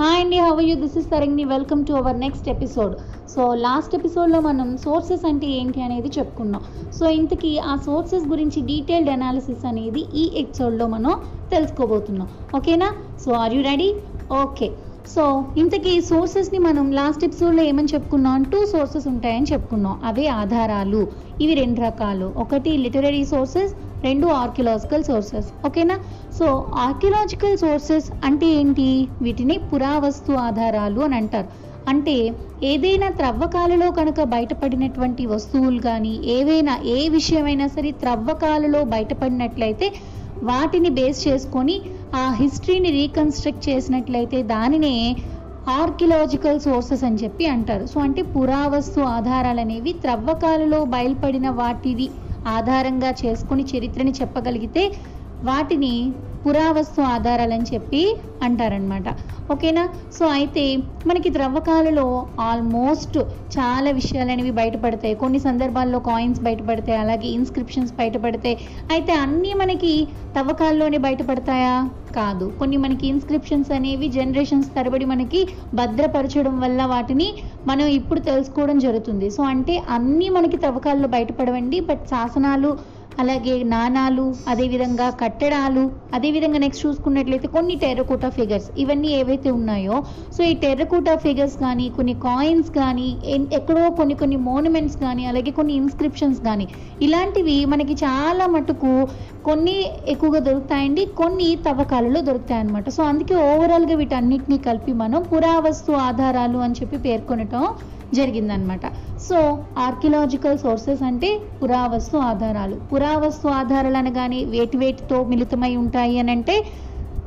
Hi అండి how you this is Tarangini welcome to our next episode so last ఎపిసోడ్లో మనం sources అంటే ఏంటి అనేది చెప్పుకున్నాం. సో ఇంతకీ ఆ సోర్సెస్ గురించి డీటెయిల్డ్ అనాలిసిస్ అనేది ఈ ఎపిసోడ్లో మనం తెలుసుకోబోతున్నాం. ఓకేనా so are you ready okay so ఇంతకీ సోర్సెస్ని మనం లాస్ట్ ఎపిసోడ్లో ఏమని చెప్పుకున్నాం? టూ సోర్సెస్ ఉంటాయని చెప్పుకున్నాం. అవే ఆధారాలు. ఇవి రెండు రకాలు. ఒకటి లిటరరీ సోర్సెస్ రెండు ఆర్కియలాజికల్ సోర్సెస్ ఓకేనా సో ఆర్కియలాజికల్ సోర్సెస్ అంటే ఏంటి? వీటిని పురావస్తు ఆధారాలు అని అంటారు. అంటే ఏదైనా త్రవ్వకాలలో కనుక బయటపడినటువంటి వస్తువులు కానీ ఏవైనా ఏ విషయమైనా సరే త్రవ్వకాలలో బయటపడినట్లయితే వాటిని బేస్ చేసుకొని ఆ హిస్టరీని రీకన్స్ట్రక్ట్ చేసినట్లయితే దానినే ఆర్కియలాజికల్ సోర్సెస్ అని చెప్పి అంటారు. సో అంటే పురావస్తు ఆధారాలు అనేవి త్రవ్వకాలలో బయలుపడిన వాటిది ఆధారంగా చేసుకుని చరిత్రని చెప్పగలిగితే వాటిని పురావస్తు ఆధారాలని చెప్పి అంటారనమాట ఓకేనా? సో అయితే మనకి త్రవ్వకాలలో ఆల్మోస్ట్ చాలా విషయాలు అనేవి బయటపడతాయి. కొన్ని సందర్భాల్లో కాయిన్స్ బయటపడతాయి అలాగే ఇన్స్క్రిప్షన్స్ బయటపడతాయి. అయితే అన్నీ మనకి తవ్వకాల్లోనే బయటపడతాయా? కాదు. కొన్ని మనకి ఇన్స్క్రిప్షన్స్ అనేవి జనరేషన్స్ తరబడి మనకి భద్రపరచడం వల్ల వాటిని మనం ఇప్పుడు తెలుసుకోవడం జరుగుతుంది. సో అంటే అన్నీ మనకి తవ్వకాల్లో బయటపడవండి బట్ శాసనాలు అలాగే నాణాలు అదేవిధంగా కట్టడాలు అదేవిధంగా నెక్స్ట్ చూసుకున్నట్లయితే కొన్ని టెర్రకోటా ఫిగర్స్ ఇవన్నీ ఏవైతే ఉన్నాయో సో ఈ టెర్రకోటా ఫిగర్స్ కానీ కొన్ని కాయిన్స్ కానీ ఎన్- ఎక్కడో కొన్ని కొన్ని మోనుమెంట్స్ కానీ అలాగే కొన్ని ఇన్స్క్రిప్షన్స్ కానీ ఇలాంటివి మనకి చాలా మటుకు కొన్ని ఎక్కువగా దొరుకుతాయండి కొన్ని తవ్వకాలలో దొరుకుతాయి అన్నమాట సో అందుకే ఓవరాల్గా వీటన్నిటిని కలిపి మనం పురావస్తు ఆధారాలు అని చెప్పి పేర్కొనటం జరిగిందనమాట. సో ఆర్కియలాజికల్ సోర్సెస్ అంటే పురావస్తు ఆధారాలు. పురావస్తు ఆధారాలు అనగానే వేటి వేటితో మిళితమై ఉంటాయి అని అంటే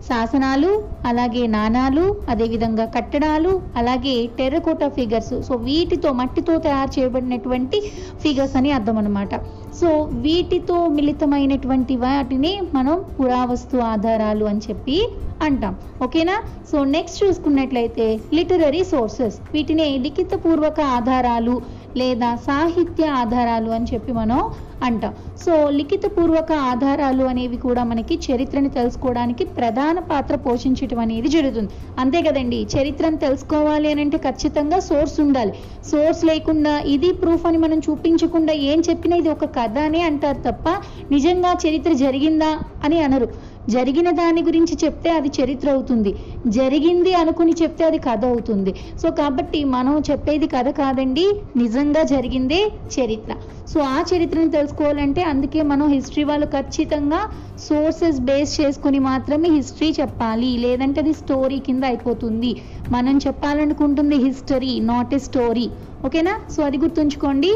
శాసనాలు అలాగే నాణాలు అదేవిధంగా కట్టడాలు అలాగే టెర్రకోటా ఫిగర్స్ సో వీటితో మట్టితో తయారు చేయబడినటువంటి ఫిగర్స్ అని అర్థం అనమాట. సో వీటితో మిళితమైనటువంటి వాటిని మనం పురావస్తు ఆధారాలు అని చెప్పి అంటాం. ఓకేనా? సో నెక్స్ట్ చూసుకున్నట్లయితే లిటరరీ సోర్సెస్ వీటిని లిఖితపూర్వక ఆధారాలు లేదా సాహిత్య ఆధారాలు అని చెప్పి మనం అంటాం. సో లిఖితపూర్వక ఆధారాలు అనేవి కూడా మనకి చరిత్రని తెలుసుకోవడానికి ప్రధాన పాత్ర పోషించటం అనేది జరుగుతుంది. అంతే కదండి చరిత్రను తెలుసుకోవాలి అని అంటే ఖచ్చితంగా సోర్స్ ఉండాలి. సోర్స్ లేకుండా ఇది ప్రూఫ్ అని మనం చూపించకుండా ఏం చెప్పినా ఇది ఒక కథ అనే అంటారు తప్ప నిజంగా చరిత్ర జరిగిందా అని అనరు. జరిగిన దాని గురించి చెప్తే అది చరిత్ర అవుతుంది. జరిగింది అనుకుని చెప్తే అది కథ అవుతుంది. సో కాబట్టి మనం చెప్పేది కథ కాదండి. నిజంగా జరిగిందే చరిత్ర. సో ఆ చరిత్రను తెలుసుకోవాలంటే అందుకే మనం హిస్టరీ వాళ్ళు ఖచ్చితంగా సోర్సెస్ బేస్ చేసుకుని మాత్రమే హిస్టరీ చెప్పాలి. లేదంటే అది స్టోరీ కింద అయిపోతుంది. మనం చెప్పాలనుకుంటుంది హిస్టరీ నాట్ ఎ స్టోరీ ఓకేనా? సో అది గుర్తుంచుకోండి.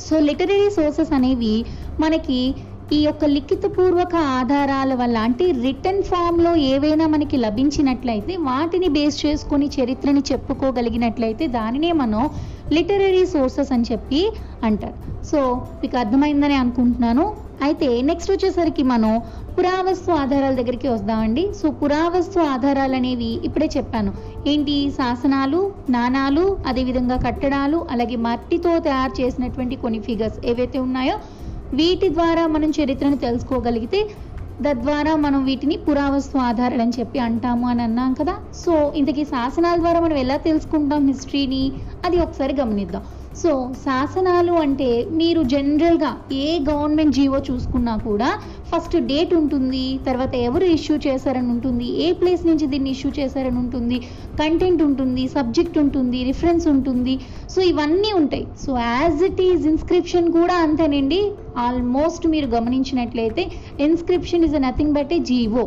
సో లిటరీ సోర్సెస్ అనేవి మనకి ఈ యొక్క లిఖితపూర్వక ఆధారాల వల్ల అంటే రిటర్న్ ఫామ్లో ఏవైనా మనకి లభించినట్లయితే వాటిని బేస్ చేసుకొని చరిత్రని చెప్పుకోగలిగినట్లయితే దానినే మనం లిటరరీ సోర్సెస్ అని చెప్పి అంటారు. సో మీకు అర్థమైందని అనుకుంటున్నాను. అయితే నెక్స్ట్ వచ్చేసరికి మనం పురావస్తు ఆధారాల దగ్గరికి వద్దామండి సో పురావస్తు ఆధారాలు అనేవి ఇప్పుడే చెప్పాను. ఏంటి? శాసనాలు నాణాలు అదేవిధంగా కట్టడాలు అలాగే మట్టితో తయారు చేసినటువంటి కొన్ని ఫిగర్స్ ఏవైతే ఉన్నాయో వీటి ద్వారా మనం చరిత్రను తెలుసుకోగలిగితే తద్వారా మనం వీటిని పురావస్తు ఆధారాలు అని చెప్పి అంటాము అని అన్నాం కదా. సో ఇంతకీ శాసనాల ద్వారా మనం ఎలా తెలుసుకుంటాం హిస్టరీని? అది ఒకసారి గమనిద్దాం. సో శాసనాలు అంటే మీరు జనరల్గా ఏ గవర్నమెంట్ జీవో చూసుకున్నా కూడా ఫస్ట్ డేట్ ఉంటుంది తర్వాత ఎవరు ఇష్యూ చేశారని ఉంటుంది ఏ ప్లేస్ నుంచి దీన్ని ఇష్యూ చేశారని ఉంటుంది కంటెంట్ ఉంటుంది సబ్జెక్ట్ ఉంటుంది రిఫరెన్స్ ఉంటుంది. సో ఇవన్నీ ఉంటాయి. So as it is inscription కూడా అంతేనండి. ఆల్మోస్ట్ మీరు గమనించినట్లయితే inscription is nothing but a GO.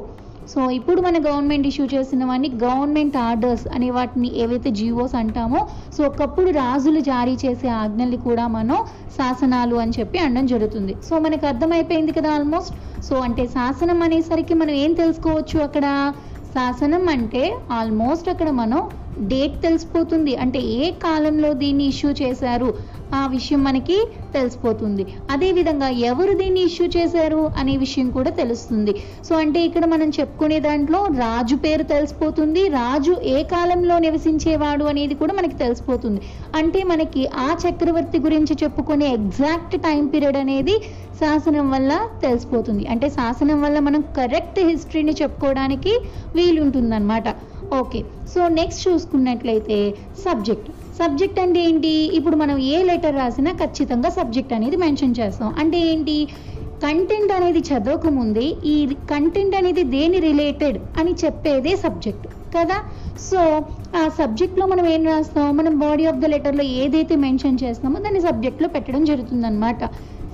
So ఇప్పుడు మన గవర్నమెంట్ ఇష్యూ చేసినవన్నీ గవర్నమెంట్ ఆర్డర్స్ అనే వాటిని ఏవైతే జీవోస్ అంటామో సో ఒకప్పుడు రాజులు జారీ చేసే ఆజ్ఞల్ని కూడా మనం శాసనాలు అని చెప్పి అనడం జరుగుతుంది. సో మనకు అర్థమైపోయింది కదా ఆల్మోస్ట్? సో అంటే శాసనం అనేసరికి మనం ఏం తెలుసుకోవచ్చు అక్కడ? శాసనం అంటే ఆల్మోస్ట్ అక్కడ మనం డేట్ తెలిసిపోతుంది. అంటే ఏ కాలంలో దీన్ని ఇష్యూ చేశారు? ఆ విషయం మనకి తెలిసిపోతుంది. అదేవిధంగా ఎవరు దీన్ని ఇష్యూ చేశారు అనే విషయం కూడా తెలుస్తుంది. సో అంటే ఇక్కడ మనం చెప్పుకునే దాంట్లో రాజు పేరు తెలిసిపోతుంది. రాజు ఏ కాలంలో నివసించేవాడు అనేది కూడా మనకి తెలిసిపోతుంది. అంటే మనకి ఆ చక్రవర్తి గురించి చెప్పుకునే ఎగ్జాక్ట్ టైం పీరియడ్ అనేది శాసనం వల్ల తెలిసిపోతుంది. అంటే శాసనం వల్ల మనం కరెక్ట్ హిస్టరీని చెప్పుకోవడానికి వీలుంటుందన్నమాట. ఓకే సో నెక్స్ట్ చూసుకున్నట్లయితే సబ్జెక్ట్ సబ్జెక్ట్ అంటే ఏంటి? ఇప్పుడు మనం ఏ లెటర్ రాసినా ఖచ్చితంగా సబ్జెక్ట్ అనేది మెన్షన్ చేస్తాం. అంటే ఏంటి? కంటెంట్ అనేది చదవకముందే ఈ కంటెంట్ అనేది దేని రిలేటెడ్ అని చెప్పేదే సబ్జెక్ట్ కదా? సో ఆ సబ్జెక్ట్లో మనం ఏం రాస్తాం? మనం బాడీ ఆఫ్ ద లెటర్లో ఏదైతే మెన్షన్ చేస్తామో దాన్ని సబ్జెక్ట్లో పెట్టడం జరుగుతుందన్నమాట.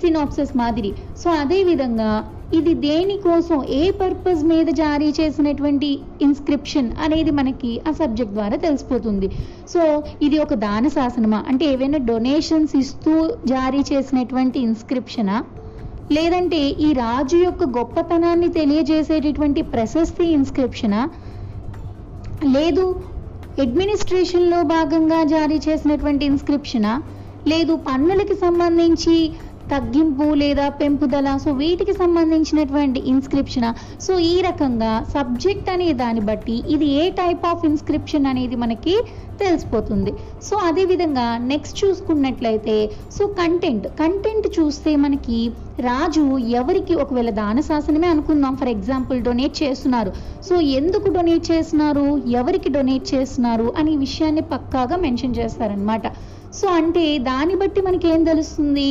సినాప్సెస్ మాదిరి. సో అదే విధంగా ఇది దేనికోసం ఏ పర్పస్ మీద జారీ చేసినటువంటి ఇన్స్క్రిప్షన్ అనేది మనకి ఆ సబ్జెక్ట్ ద్వారా తెలిసిపోతుంది. సో ఇది ఒక దాన శాసనమా? అంటే ఏవైనా డొనేషన్స్ ఇస్తూ జారీ చేసినటువంటి ఇన్స్క్రిప్షనా లేదంటే ఈ రాజు యొక్క గొప్పతనాన్ని తెలియజేసేటటువంటి ప్రశస్తి ఇన్స్క్రిప్షనా లేదు అడ్మినిస్ట్రేషన్లో భాగంగా జారీ చేసినటువంటి ఇన్స్క్రిప్షనా లేదు పన్నులకి సంబంధించి తగ్గింపు లేదా పెంపుదల సో వీటికి సంబంధించినటువంటి ఇన్స్క్రిప్షన్ సో ఈ రకంగా సబ్జెక్ట్ అనే దాన్ని బట్టి ఇది ఏ టైప్ ఆఫ్ ఇన్స్క్రిప్షన్ అనేది మనకి తెలిసిపోతుంది. సో అదేవిధంగా నెక్స్ట్ చూసుకున్నట్లయితే సో కంటెంట్ కంటెంట్ చూస్తే మనకి రాజు ఎవరికి ఒకవేళ దాన శాసనమే అనుకుందాం ఫర్ ఎగ్జాంపుల్ డొనేట్ చేస్తున్నారు. సో ఎందుకు డొనేట్ చేస్తున్నారు? ఎవరికి డొనేట్ చేస్తున్నారు? అనే విషయాన్ని పక్కాగా మెన్షన్ చేస్తారనమాట సో అంటే దాన్ని బట్టి మనకి ఏం తెలుస్తుంది?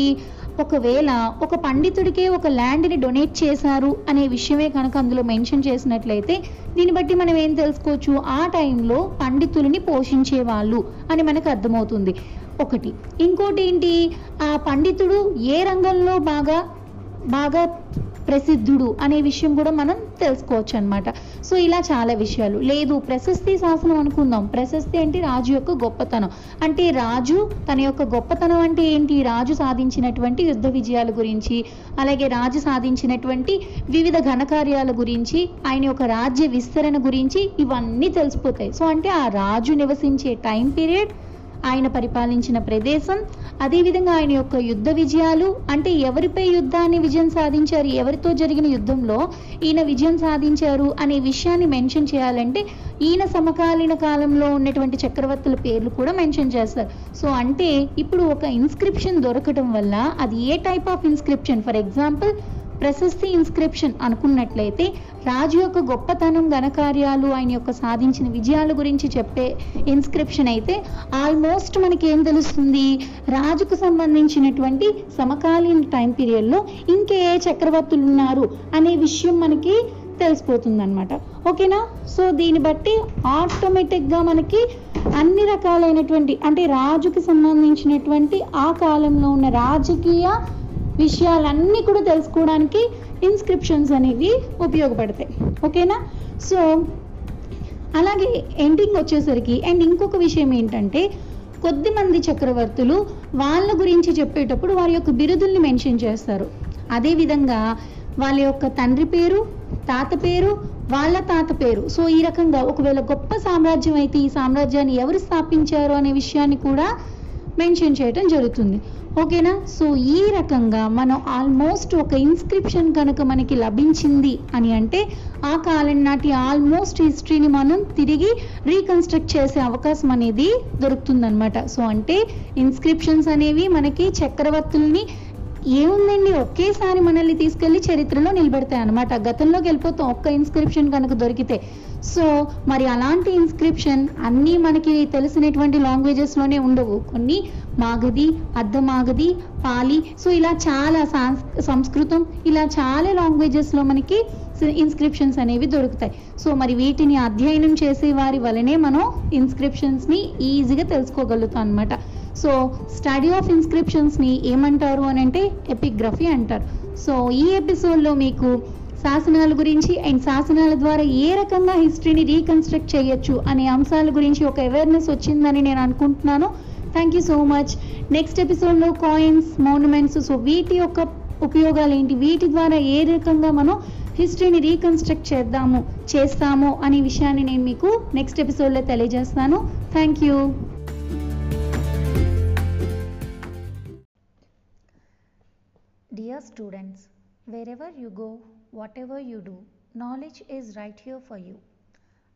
ఒకవేళ ఒక పండితుడికే ఒక ల్యాండ్ని డొనేట్ చేశారు అనే విషయమే కనుక అందులో మెన్షన్ చేసినట్లయితే దీన్ని బట్టి మనం ఏం తెలుసుకోవచ్చు? ఆ టైంలో పండితులని పోషించే వాళ్ళు అని మనకు అర్థమవుతుంది. ఒకటి. ఇంకోటి ఏంటి? ఆ పండితుడు ఏ రంగంలో బాగా బాగా ప్రసిద్ధుడు అనే విషయం కూడా మనం తెలుసుకోవచ్చు అనమాట సో ఇలా చాలా విషయాలు. లేదు ప్రశస్తి శాసనం అనుకుందాం. ప్రశస్తి అంటే రాజు యొక్క గొప్పతనం. అంటే రాజు తన యొక్క గొప్పతనం అంటే ఏంటి? రాజు సాధించినటువంటి యుద్ధ విజయాల గురించి అలాగే రాజు సాధించినటువంటి వివిధ ఘనకార్యాల గురించి ఆయన యొక్క రాజ్య విస్తరణ గురించి ఇవన్నీ తెలిసిపోతాయి. సో అంటే ఆ రాజు నివసించే టైం పీరియడ్ ఆయన పరిపాలించిన ప్రదేశం అదేవిధంగా ఆయన యొక్క యుద్ధ విజయాలు అంటే ఎవరిపై యుద్ధాన్ని విజయం సాధించారు ఎవరితో జరిగిన యుద్ధంలో ఈయన విజయం సాధించారు అనే విషయాన్ని మెన్షన్ చేయాలంటే ఈయన సమకాలీన కాలంలో ఉన్నటువంటి చక్రవర్తుల పేర్లు కూడా మెన్షన్ చేస్తారు. సో అంటే ఇప్పుడు ఒక ఇన్స్క్రిప్షన్ దొరకటం వల్ల అది ఏ type of inscription for example ప్రశస్తి inscription అనుకున్నట్లయితే రాజు యొక్క గొప్పతనం ఘనకార్యాలు ఆయన యొక్క సాధించిన విజయాల గురించి చెప్పే ఇన్స్క్రిప్షన్ అయితే ఆల్మోస్ట్ మనకి ఏం తెలుస్తుంది? రాజుకు సంబంధించినటువంటి సమకాలీన టైం పీరియడ్లో ఇంకే ఏ చక్రవర్తులు ఉన్నారు అనే విషయం మనకి తెలిసిపోతుంది అనమాట ఓకేనా? సో దీన్ని బట్టి ఆటోమేటిక్గా మనకి అన్ని రకాలైనటువంటి అంటే రాజుకి సంబంధించినటువంటి ఆ కాలంలో ఉన్న రాజకీయ విషయాలన్నీ కూడా తెలుసుకోవడానికి ఇన్స్క్రిప్షన్స్ అనేవి ఉపయోగపడతాయి. ఓకేనా? సో అలాగే ఎండింగ్ వచ్చేసరికి అండ్ ఇంకొక విషయం ఏంటంటే కొద్దిమంది చక్రవర్తులు వాళ్ళ గురించి చెప్పేటప్పుడు వారి యొక్క బిరుదుల్ని మెన్షన్ చేస్తారు. అదేవిధంగా వాళ్ళ యొక్క తండ్రి పేరు తాత పేరు వాళ్ళ తాత పేరు. సో ఈ రకంగా ఒకవేళ గొప్ప సామ్రాజ్యం అయితే ఈ సామ్రాజ్యాన్ని ఎవరు స్థాపించారు అనే విషయాన్ని కూడా మెన్షన్ చేయటం జరుగుతుంది. ఓకేనా? సో ఈ రకంగా మనం ఆల్మోస్ట్ ఒక ఇన్స్క్రిప్షన్ కనుక మనకి లభించింది అని అంటే ఆ కాలం నాటి ఆల్మోస్ట్ హిస్టరీని మనం తిరిగి రీకన్స్ట్రక్ట్ చేసే అవకాశం అనేది దొరుకుతుందనమాట సో అంటే ఇన్స్క్రిప్షన్స్ అనేవి మనకి చక్రవర్తుల్ని ఏముందండి? ఒకేసారి మనల్ని తీసుకెళ్ళి చరిత్రలో నిలబెడతాయి అనమాట గతంలోకి వెళ్ళిపోతాం. ఒక్క ఇన్స్క్రిప్షన్ కనుక దొరికితే. సో మరి అలాంటి ఇన్స్క్రిప్షన్ అన్నీ మనకి తెలిసినటువంటి లాంగ్వేజెస్లోనే ఉండవు. కొన్ని మాగధి అర్ధమాగధి పాలి సో ఇలా చాలా సంస్కృతం ఇలా చాలా లాంగ్వేజెస్లో మనకి ఇన్స్క్రిప్షన్స్ అనేవి దొరుకుతాయి. సో మరి వీటిని అధ్యయనం చేసే వారి వలనే మనం ఇన్స్క్రిప్షన్స్ని ఈజీగా తెలుసుకోగలుగుతాం అనమాట సో స్టడీ ఆఫ్ ఇన్స్క్రిప్షన్స్ని ఏమంటారు అని అంటే ఎపిగ్రఫీ అంటారు. సో ఈ ఎపిసోడ్లో మీకు శాసనాల గురించి అండ్ శాసనాల ద్వారా ఏ రకంగా హిస్టరీని రీకన్స్ట్రక్ట్ చేయొచ్చు అనే అంశాల గురించి ఒక అవేర్నెస్ వచ్చిందని నేను అనుకుంటున్నాను. Thank you so much next ఎపిసోడ్లో కాయిన్స్ మోనుమెంట్స్ సో వీటి యొక్క ఉపయోగాలు ఏంటి? వీటి ద్వారా ఏ రకంగా మనం హిస్టరీని రీకన్స్ట్రక్ట్ చేద్దాము చేస్తాము అనే విషయాన్ని నేను మీకు నెక్స్ట్ ఎపిసోడ్లో తెలియజేస్తాను. Thank you Dear students, wherever you go, whatever you do, knowledge is right here for you.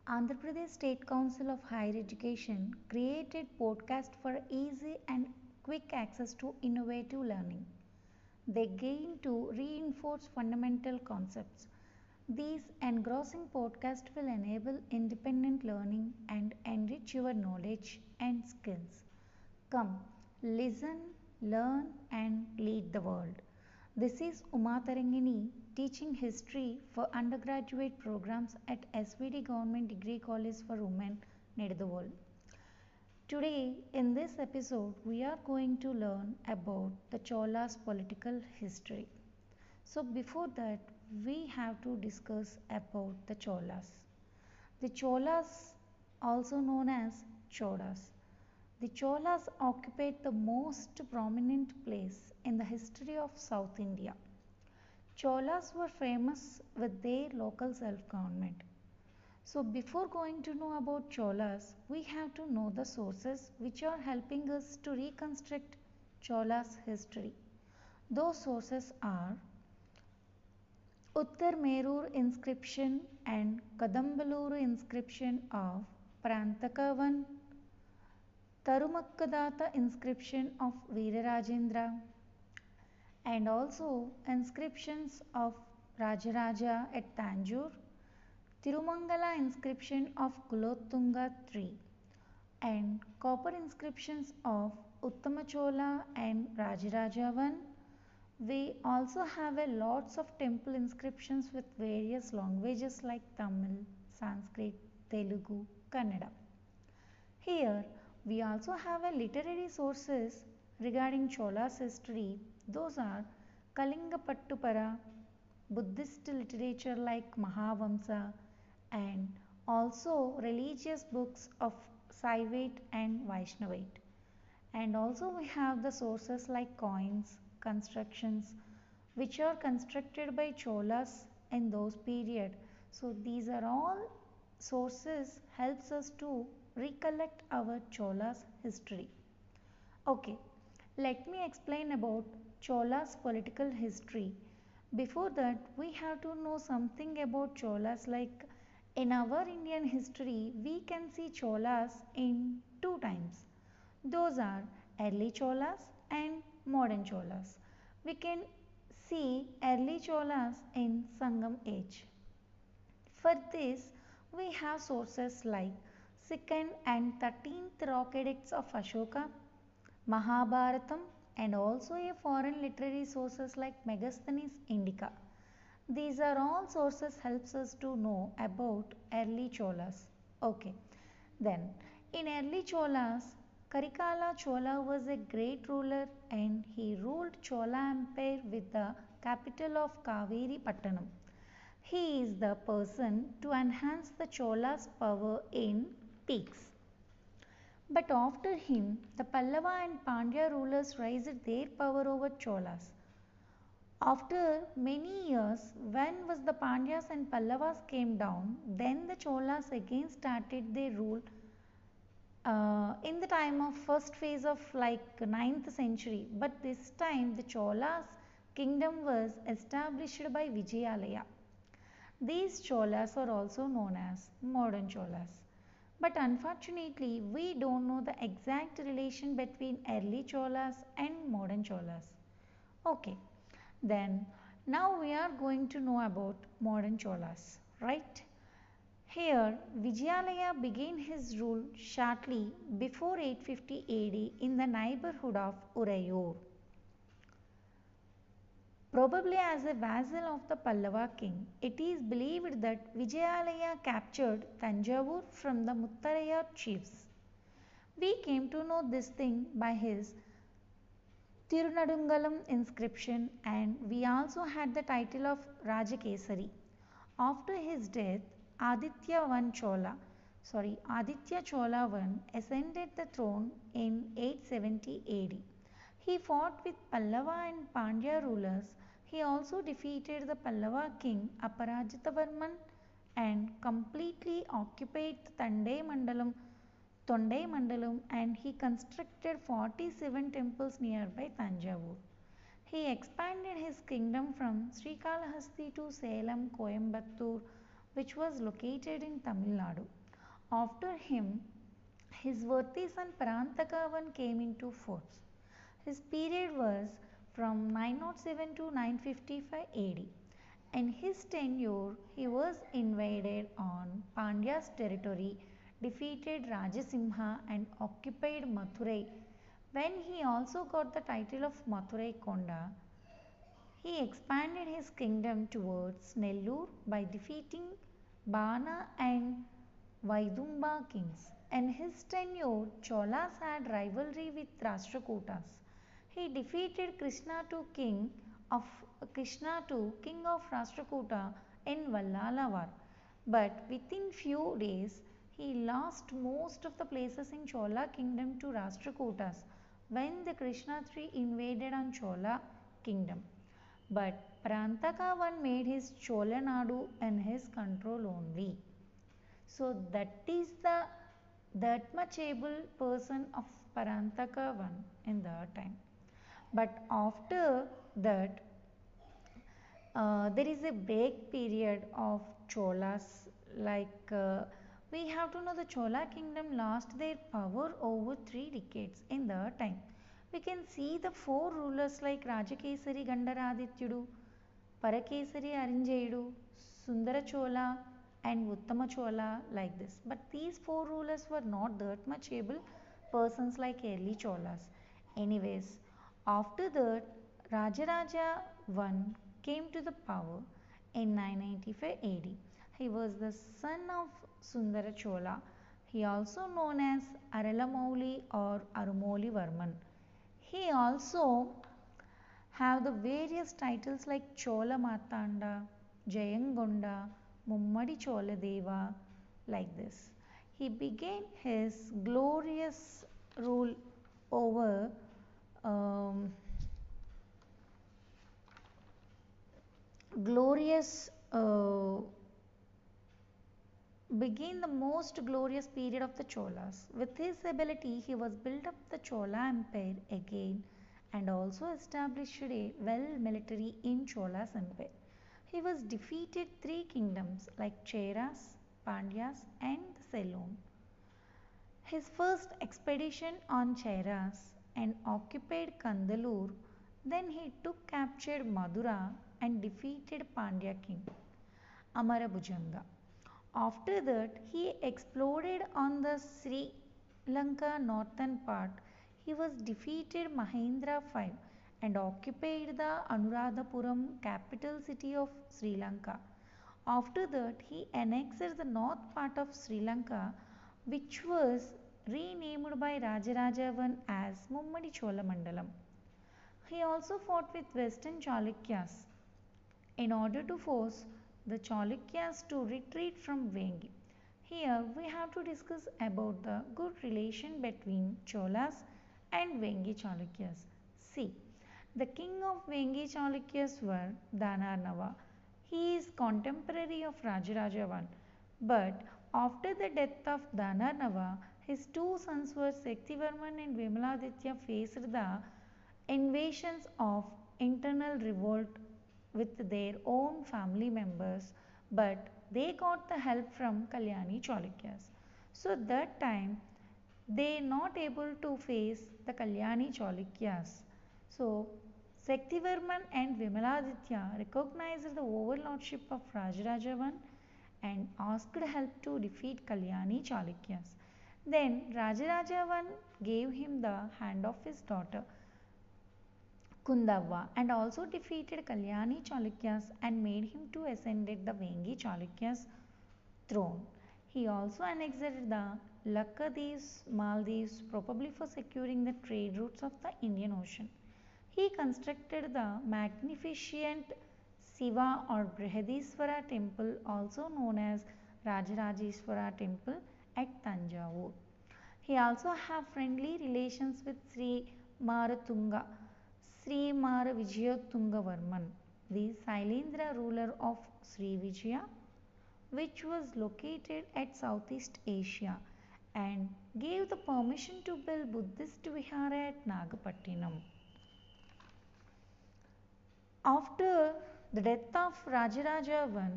Andhra Pradesh State Council of Higher Education created podcast for easy and quick access to innovative learning. They gain to reinforce fundamental concepts. These engrossing podcasts will enable independent learning and enrich your knowledge and skills. Come, listen, learn, and lead the world. This is Uma Tarangini teaching history for undergraduate programs at SVD Government Degree College for Women, Nidadavole. Today, in this episode, we are going to learn about the Cholas political history. So, before that, we have to discuss about the Cholas. The Cholas, also known as Chodas, the Cholas occupied the most prominent place in the history of South India. Cholas were famous with their local self government. So, before going to know about Cholas, we have to know the sources which are helping us to reconstruct Cholas history. Those sources are Uttar Merur inscription and Kadambaluru inscription of Prantakavan, Tarumakkadata inscription of Veerarajendra, and also inscriptions of Rajaraja at Tanjore, Tirumangala inscription of Kulottunga III, and copper inscriptions of Uttamachola and Rajaraja I. We also have a lots of temple inscriptions with various languages like Tamil, Sanskrit, Telugu, Kannada. Here we also have a literary sources regarding Chola's history. Those are Kalinga Pattupara, Buddhist literature like Mahavamsa and also religious books of Saivite and Vaishnavite. And also we have the sources like coins, constructions which are constructed by Cholas in those period. So these are all sources helps us to recollect our Cholas history. Okay, let me explain about Cholas political history. Before that, we have to know something about Cholas like in our Indian history, we can see Cholas in two times. Those are early Cholas and modern Cholas. We can see early Cholas in Sangam age. For this, we have sources like 2nd and 13th rock edicts of Ashoka, Mahabharatam and also a foreign literary sources like Megasthenes Indica. These are all sources helps us to know about early Cholas. Okay. Then in early Cholas, Karikala Chola was a great ruler and he ruled Chola Empire with the capital of Kaveri Pattanam. He is the person to enhance the Chola's power in peaks. But after him, the Pallava and Pandya rulers raised their power over Cholas. After many years, when was the Pandyas and Pallavas came down, then the Cholas again started their rule uh, in the time of first phase of like 9th century. But this time the Cholas kingdom was established by Vijayalaya. These Cholas are also known as modern Cholas. But unfortunately, we don't know the exact relation between early Cholas and modern Cholas. Okay, then now we are going to know about modern Cholas, right? Here, Vijayalaya began his rule shortly before 850 AD in the neighborhood of Urayur. Probably as a vassal of the Pallava king, it is believed that Vijayalaya captured Tanjavur from the Muttaraya chiefs. We came to know this thing by his Tirunadungalam inscription and we also had the title of Rajakesari. After his death, Aditya I Chola, sorry, Aditya Chola I ascended the throne in 870 AD. He fought with Pallava and Pandya rulers he also defeated the Pallava king Aparajitavarman and completely occupied Tandai Mandalam, Mandalam and he constructed 47 temples nearby Tanjavur. He expanded his kingdom from Srikalahasti to Salem, Coimbatore which was located in Tamil Nadu. After him, his worthy son Parantakavan came into force. His period was from 907 to 955 AD. In his tenure, he was invaded on Pandya's territory, defeated Rajasimha, and occupied Mathurai. When he also got the title of Mathurai Konda, he expanded his kingdom towards Nellore by defeating Bana and Vaidumba kings. In his tenure, Cholas had rivalry with Rashtrakutas. He defeated Krishna II king of Krishna II king of Rashtrakuta in Vallala war. But within few days, he lost most of the places in Chola kingdom to Rashtrakutas when the Krishna III invaded on Chola kingdom. But Parantaka I made his Chola Nadu in his control only. So that is the that much able person of Parantaka I in that time. But after that, uh, there is a break period of Cholas. Like uh, we have to know the Chola kingdom lost their power over three decades in that time. We can see the four rulers like Rajakesari Gandaradityudu, Parakesari Arinjayudu, Sundara Chola, and Uttama Chola like this. But these four rulers were not that much able persons like early Cholas. Anyways, after that, Rajaraja I came to the power in 995 AD. He was the son of Sundara Chola. He also known as Aralamouli or Arumoli Varman. He also have the various titles like Chola Matanda, Jayangonda, Mummadi Chola Deva, like this. He began his glorious rule over um, glorious uh, began the most glorious period of the Cholas. With his ability, he was built up the Chola Empire again and also established a well military in Chola's empire. He was defeated three kingdoms like Cheras, Pandyas and Ceylon. His first expedition on Cheras and occupied Kandalur, then he took captured Madura and defeated Pandya king Amarabhujanga. After that, he exploded on the Sri Lanka northern part. He was defeated Mahendra V and occupied the Anuradhapuram capital city of Sri Lanka. After that, he annexed the north part of Sri Lanka, which was renamed by Rajaraja I as Mummadi Cholamandalam. He also fought with western Chalukyas in order to force the Chalukyas to retreat from Vengi. Here we have to discuss about the good relation between Cholas and Vengi Chalukyas. See, the king of Vengi Chalukyas were Danarnava. He is contemporary of Rajaraja I. But after the death of Danarnava, his two sons were Sektivarman and Vimaladitya faced the invasions of internal revolt with their own family members, but they got the help from Kalyani Chalukyas. So that time they not able to face the Kalyani Chalukyas. So Sektivarman and Vimaladitya recognized the overlordship of Rajaraja I and asked help to defeat Kalyani Chalukyas. Then Rajaraja I gave him the hand of his daughter Kundava and also defeated Kalyani Chalukyas and made him to ascended the Vengi Chalukyas throne. He also annexed the Lakkadives, Maldives probably for securing the trade routes of the Indian Ocean. He constructed the magnificent Siva or Brihadiswara temple also known as Rajarajeshwara temple at Tanjavur. He also have friendly relations with Sri Maratunga Sri Mara Vijayatungavarman, the Sailendra ruler of Sri Vijaya, which was located at Southeast Asia and gave the permission to build Buddhist vihara at Nagapattinam. After the death of Rajaraja I,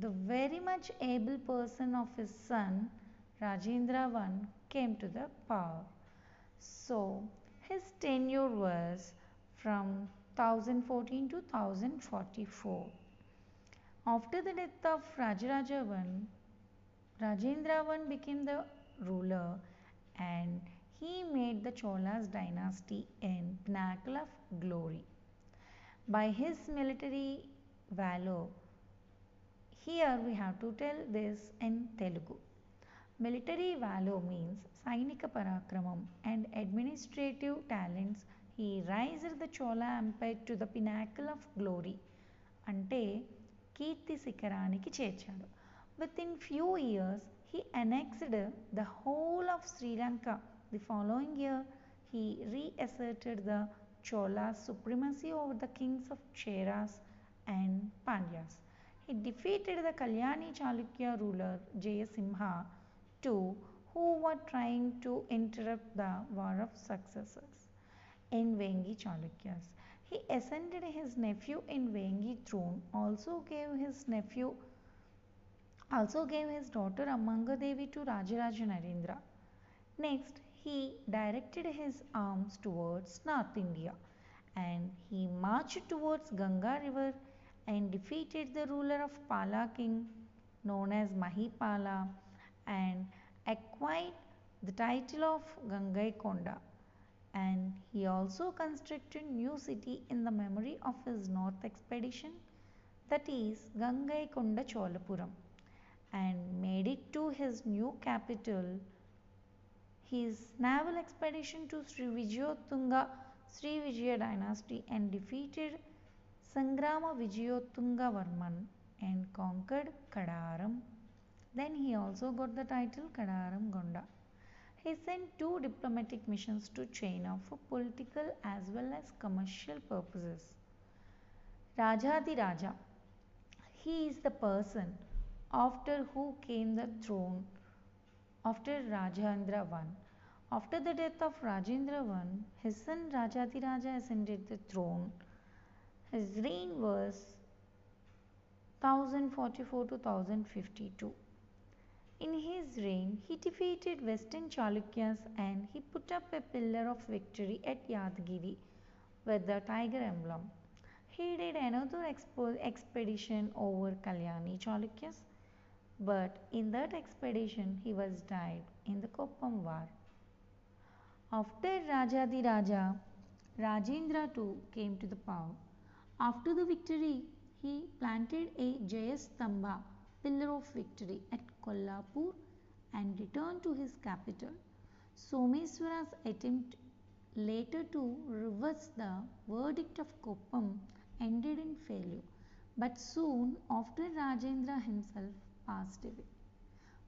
the very much able person of his son Rajendra I came to the power. So his tenure was from 1014 to 1044. After the death of Rajaraja I, Rajendra I became the ruler and he made the Cholas dynasty in pinnacle of glory. By his military valor, here we have to tell this in Telugu. Military valor means Sainika Parakramam and administrative talents. He raised the Chola Empire to the pinnacle of glory. అంటే కీర్తి శిఖరానికి చేర్చాడు with in few years he annexed the whole of Sri Lanka. The following year, he reasserted the Chola's supremacy over the kings of Cheras and Pandyas. He defeated the Kalyani Chalukya ruler Too, who were trying to interrupt the war of successors in Vengi Chalukyas. He ascended his nephew in Vengi throne, also gave his nephew also gave his daughter Amangadevi to Rajaraja Narendra. Next, he directed his arms towards North India and he marched towards Ganga river and defeated the ruler of Pala king known as Mahipala and acquired the title of Gangai Gangaikonda and he also constructed new city in the memory of his north expedition that is Gangai Gangaikonda Cholapuram and made it to his new capital his naval expedition to Sri Vijayatunga Sri Vijaya dynasty and defeated Sangrama Vijayatunga Varman and conquered Kadaram. Then he also got the title Kadaram Gonda. He sent two diplomatic missions to China for political as well as commercial purposes. Rajadi Raja. He is the person after who came the throne after Rajendra I. After the death of Rajendra I, his son Rajadiraja ascended the throne. His reign was 1044 to 1052. In his reign, he defeated Western Chalukyas and he put up a pillar of victory at Yadgiri with the tiger emblem. He did another expo- expedition over Kalyani Chalukyas, but in that expedition he was died in the Koppam War. After Rajadi Raja, Rajendra II came to the power. After the victory, he planted a Jayastamba pillar of victory at Kolhapur and returned to his capital. Someswara's attempt later to reverse the verdict of Koppam ended in failure, but soon after Rajendra himself passed away.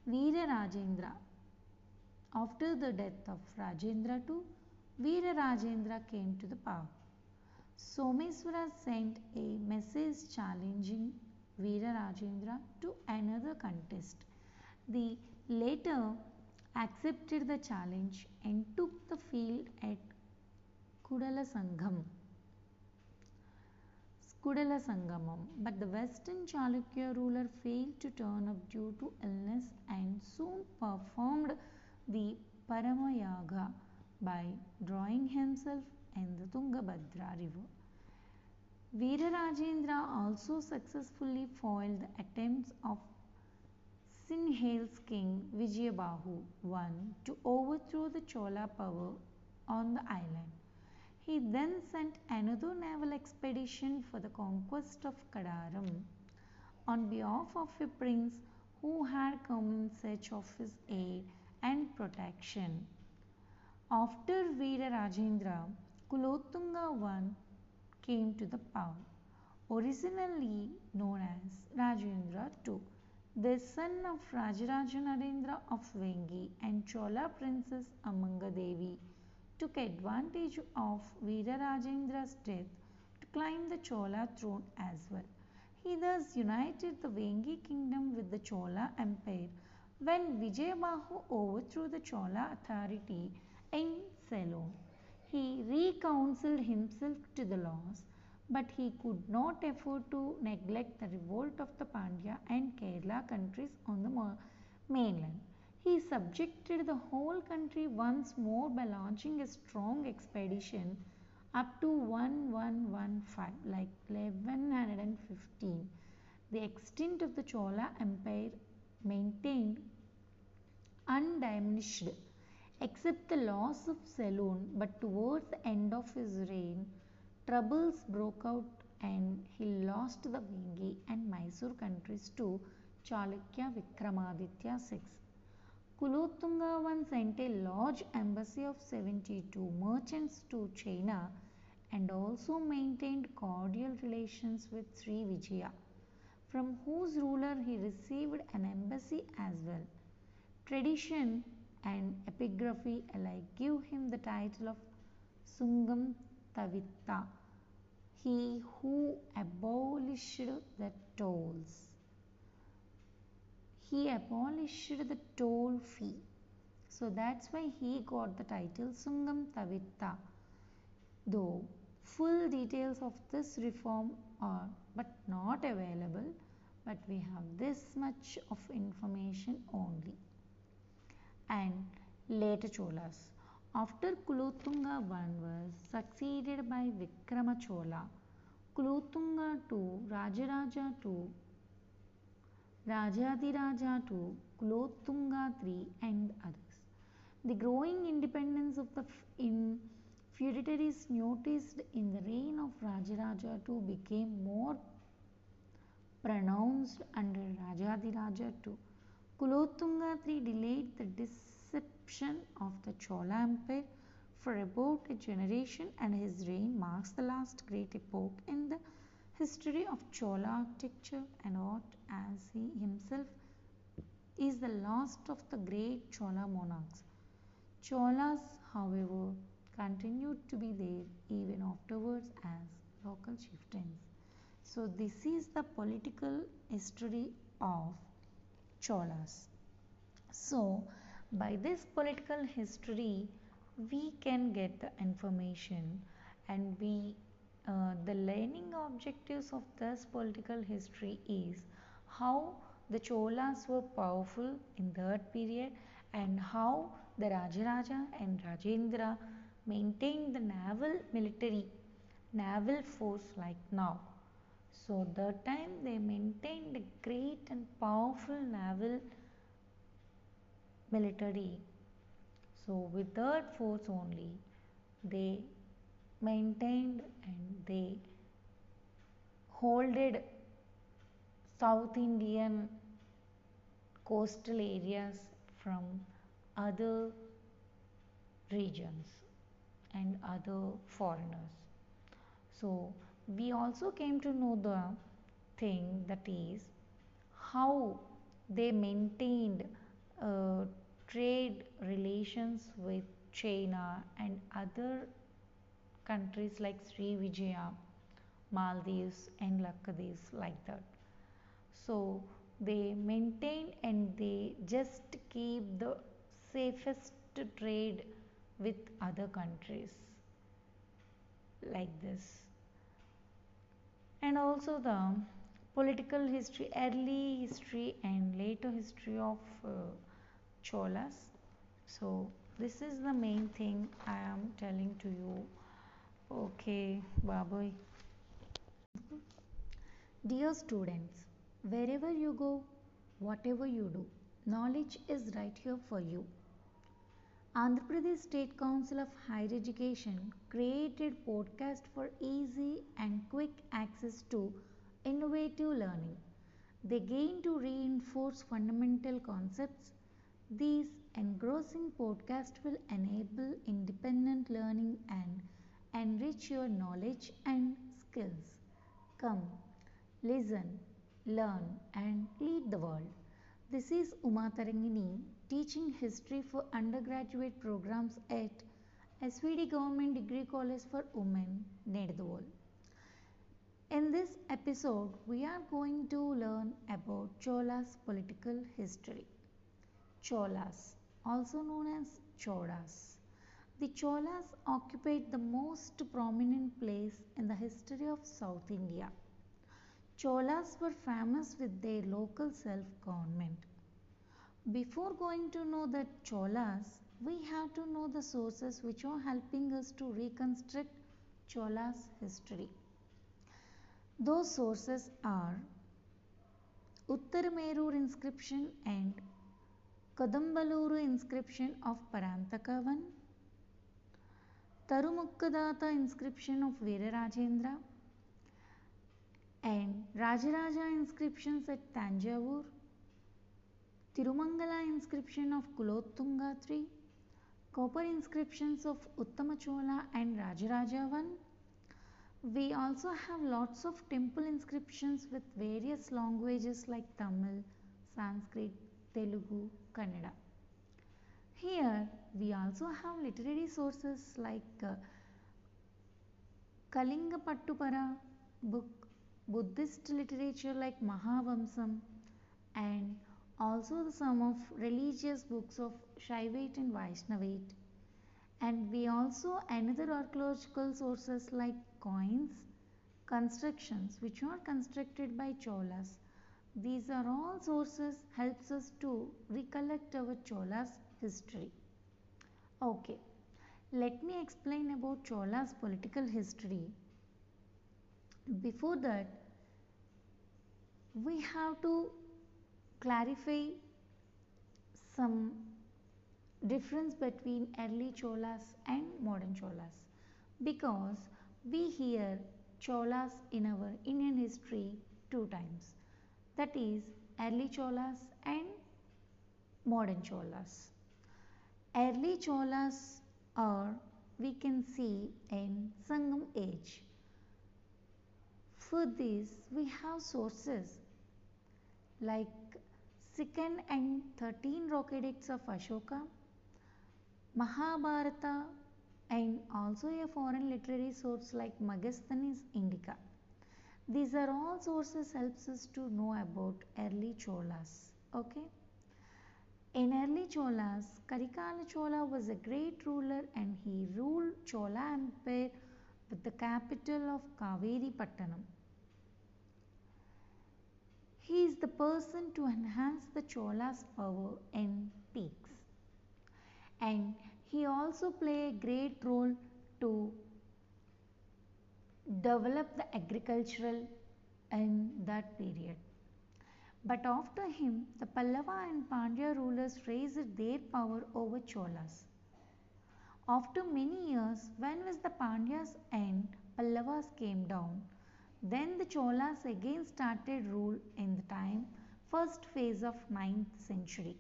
Veera Rajendra after the death of Rajendra II, Veera Rajendra came to the power. Someswara sent a message challenging Veera Rajendra to another contest. The latter accepted the challenge and took the field at Kudala Sangham. Kudala Sangamam, but the western Chalukya ruler failed to turn up due to illness and soon performed the Paramayaga by drawing himself in the Tungabhadra river. Veerarajendra also successfully foiled the attempts of Sinhal's king Vijayabahu I to overthrow the Chola power on the island. He then sent another naval expedition for the conquest of Kadaram on behalf of a prince who had come in search of his aid and protection. After Veera Rajendra, Kulotunga I came to the power, originally known as Rajendra II, the son of Rajaraja Narendra of Vengi and Chola princess Amangadevi took advantage of Veera Rajendra's death to climb the Chola throne as well. He thus united the Vengi kingdom with the Chola empire when Vijayabahu overthrew the Chola authority in Ceylon. He reconciled himself to the laws, but he could not afford to neglect the revolt of the Pandya and Kerala countries on the mainland. He subjected the whole country once more by launching a strong expedition up to 1115, like 1115. the extent of the Chola Empire maintained undiminished except the loss of Ceylon, but towards the end of his reign, troubles broke out and he lost the Vengi and Mysore countries to Chalukya Vikramaditya VI. Kulothunga once sent a large embassy of 72 merchants to China and also maintained cordial relations with Sri Vijaya, from whose ruler he received an embassy as well. Tradition and epigraphy alike give him the title of Sungam Tavitta, he who abolished the tolls. He abolished the toll fee. So that's why he got the title Sungam Tavitta. Though full details of this reform are but not available, but we have this much of information only. And later Cholas. After Kulothunga I was succeeded by Vikrama Chola, Kulothunga II, Rajaraja II, Rajadiraja II, Kulothunga III and others. The growing independence of the in feudatories noticed in the reign of Rajaraja II became more pronounced under Rajadiraja II. Kulothunga III delayed the deception of the Chola Empire for about a generation and his reign marks the last great epoch in the history of Chola architecture and art as he himself is the last of the great Chola monarchs. Cholas, however, continued to be there even afterwards as local chieftains. So, this is the political history of Cholas. So, by this political history, we can get the information and we uh, the learning objectives of this political history is how the Cholas were powerful in that period and how the Rajaraja and Rajendra maintained the naval military naval force like now. So that time they maintained a great and powerful naval military. So with that force only they maintained and they holded South Indian coastal areas from other regions and other foreigners. So, we also came to know the thing that is how they maintained uh, trade relations with China and other countries like Sri Vijaya, Maldives and Lakshadweep like that. So they maintain and they just keep the safest trade with other countries like this. And also the political history, early history and later history of uh, Cholas. So this is the main thing I am telling to you. Okay, bye. Dear students, wherever you go, whatever you do, knowledge is right here for you. Andhra Pradesh State Council of Higher Education created podcast for easy and quick access to innovative learning. They gain to reinforce fundamental concepts. These engrossing podcasts will enable independent learning and enrich your knowledge and skills. Come, listen, learn, and lead the world. This is Uma Tarangini teaching history for undergraduate programs at SVD Government Degree College for Women, Nidadavole. In this episode, we are going to learn about Chola's political history. Cholas, also known as Cholas. The Cholas occupied the most prominent place in the history of South India. Cholas were famous with their local self government. Before going to know the Cholas, we have to know the sources which are helping us to reconstruct Cholas history. Those sources are Uttaramerur inscription and Kadambaluru inscription of Parantakavan, Tarumukkadata inscription of Veerarajendra, and Rajaraja inscriptions at Tanjavur, Tirumangala inscription of Kulottunga III, copper inscriptions of Uttamachola and Rajarajavan. We also have lots of temple inscriptions with various languages like Tamil, Sanskrit, Telugu, Kannada. Here we also have literary sources like uh, Kalinga Pattupara book, Buddhist literature like Mahavamsam and also some of religious books of Shaivite and Vaishnavite. And we also another archaeological sources like coins, constructions which are constructed by Cholas. These are all sources helps us to recollect our Cholas history. Okay, let me explain about Chola's political history. Before that, we have to clarify some difference between early Cholas and modern Cholas because we hear Cholas in our Indian history two times that is early Cholas and modern Cholas. Early Cholas are we can see in Sangam age. For this we have sources like 2nd and 13 rock edicts of Ashoka, Mahabharata and also a foreign literary source like Megasthenes Indica. These are all sources helps us to know about early Cholas. Okay. In early Cholas, Karikala Chola was a great ruler and he ruled Chola Empire with the capital of Kaveri Pattanam. He is the person to enhance the Chola's power in peaks. And he also play a great role to develop the agricultural in that period. But after him, the Pallava and Pandya rulers raised their power over Cholas. After many years, when was the Pandyas and Pallavas came down, then the Cholas again started rule in the time first phase of 9th century.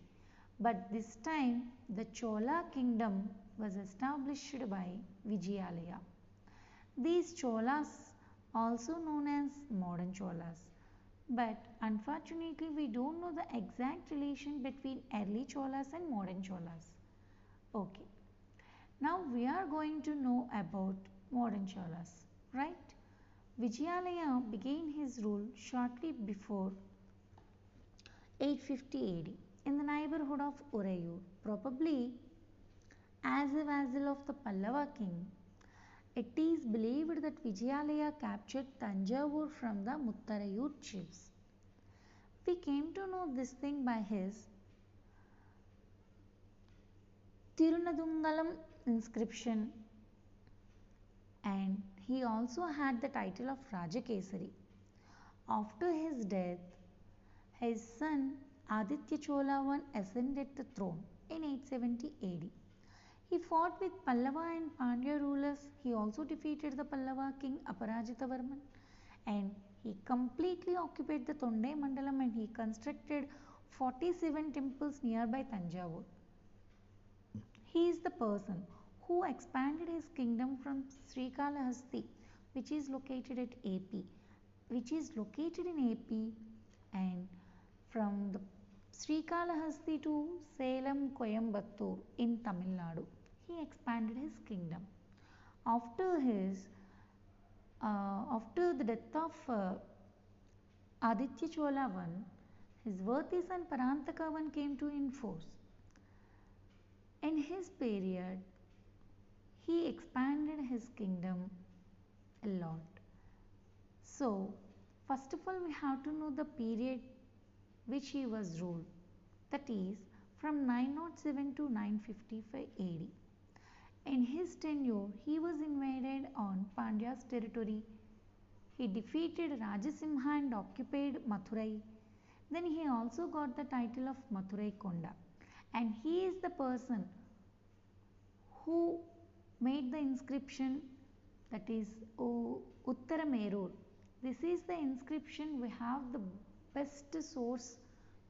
But this time the Chola kingdom was established by Vijayalaya. These Cholas also known as modern Cholas. But unfortunately we don't know the exact relation between early Cholas and modern Cholas. Okay. Now we are going to know about modern Cholas, right? Vijayalaya began his rule shortly before 850 AD in the neighborhood of Urayur, probably as a vassal of the Pallava king. It is believed that Vijayalaya captured Tanjavur from the Muttarayur chiefs. We came to know this thing by his Tirunadungalam inscription and he also had the title of Rajakesari. After his death, his son Aditya Chola I ascended the throne in 870 AD. He fought with Pallava and Pandya rulers. He also defeated the Pallava king Aparajitavarman and he completely occupied the Tonde Mandalam and he constructed 47 temples nearby Tanjavur. He is the person who expanded his kingdom from Srikalahasti which is located at AP which is located in AP and from the Srikalahasti to Salem Coimbatore in Tamil Nadu. He expanded his kingdom. After his uh, after the death of uh, Aditya Chola I, his worthy son Parantaka I came to enforce. In his period, he expanded his kingdom a lot. So, first of all, we have to know the period which he was ruled, that is, from 907 to 955 AD. In his tenure, he was invaded on Pandya's territory. He defeated Rajasimha and occupied Mathurai. Then he also got the title of Mathurai Konda. And he is the person who made the inscription that is O Uttaramerur. This is the inscription we have the best source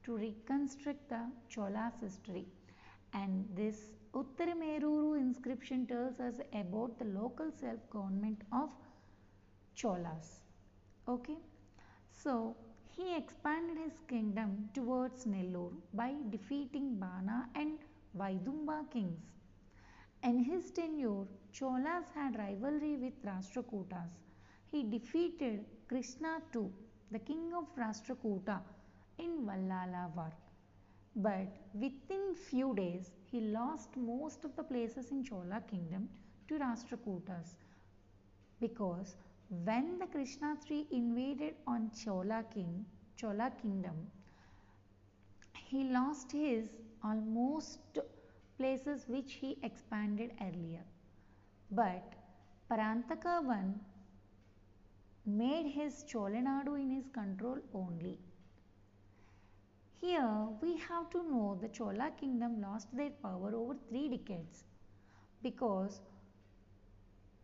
to reconstruct the Chola's history. And this Uttarameruru inscription tells us about the local self government of Cholas. Okay, so he expanded his kingdom towards Nellore by defeating Bana and Vaidumba kings. In his tenure, Cholas had rivalry with Rashtrakutas. He defeated Krishna II, the king of Rashtrakuta, in Vallala war. But within few days, he lost most of the places in Chola kingdom to Rashtrakutas because when the Krishna III invaded on Chola king, Chola kingdom, he lost his almost places which he expanded earlier. But Parantaka I made his Cholanadu in his control only. Here we have to know the Chola kingdom lost their power over three decades because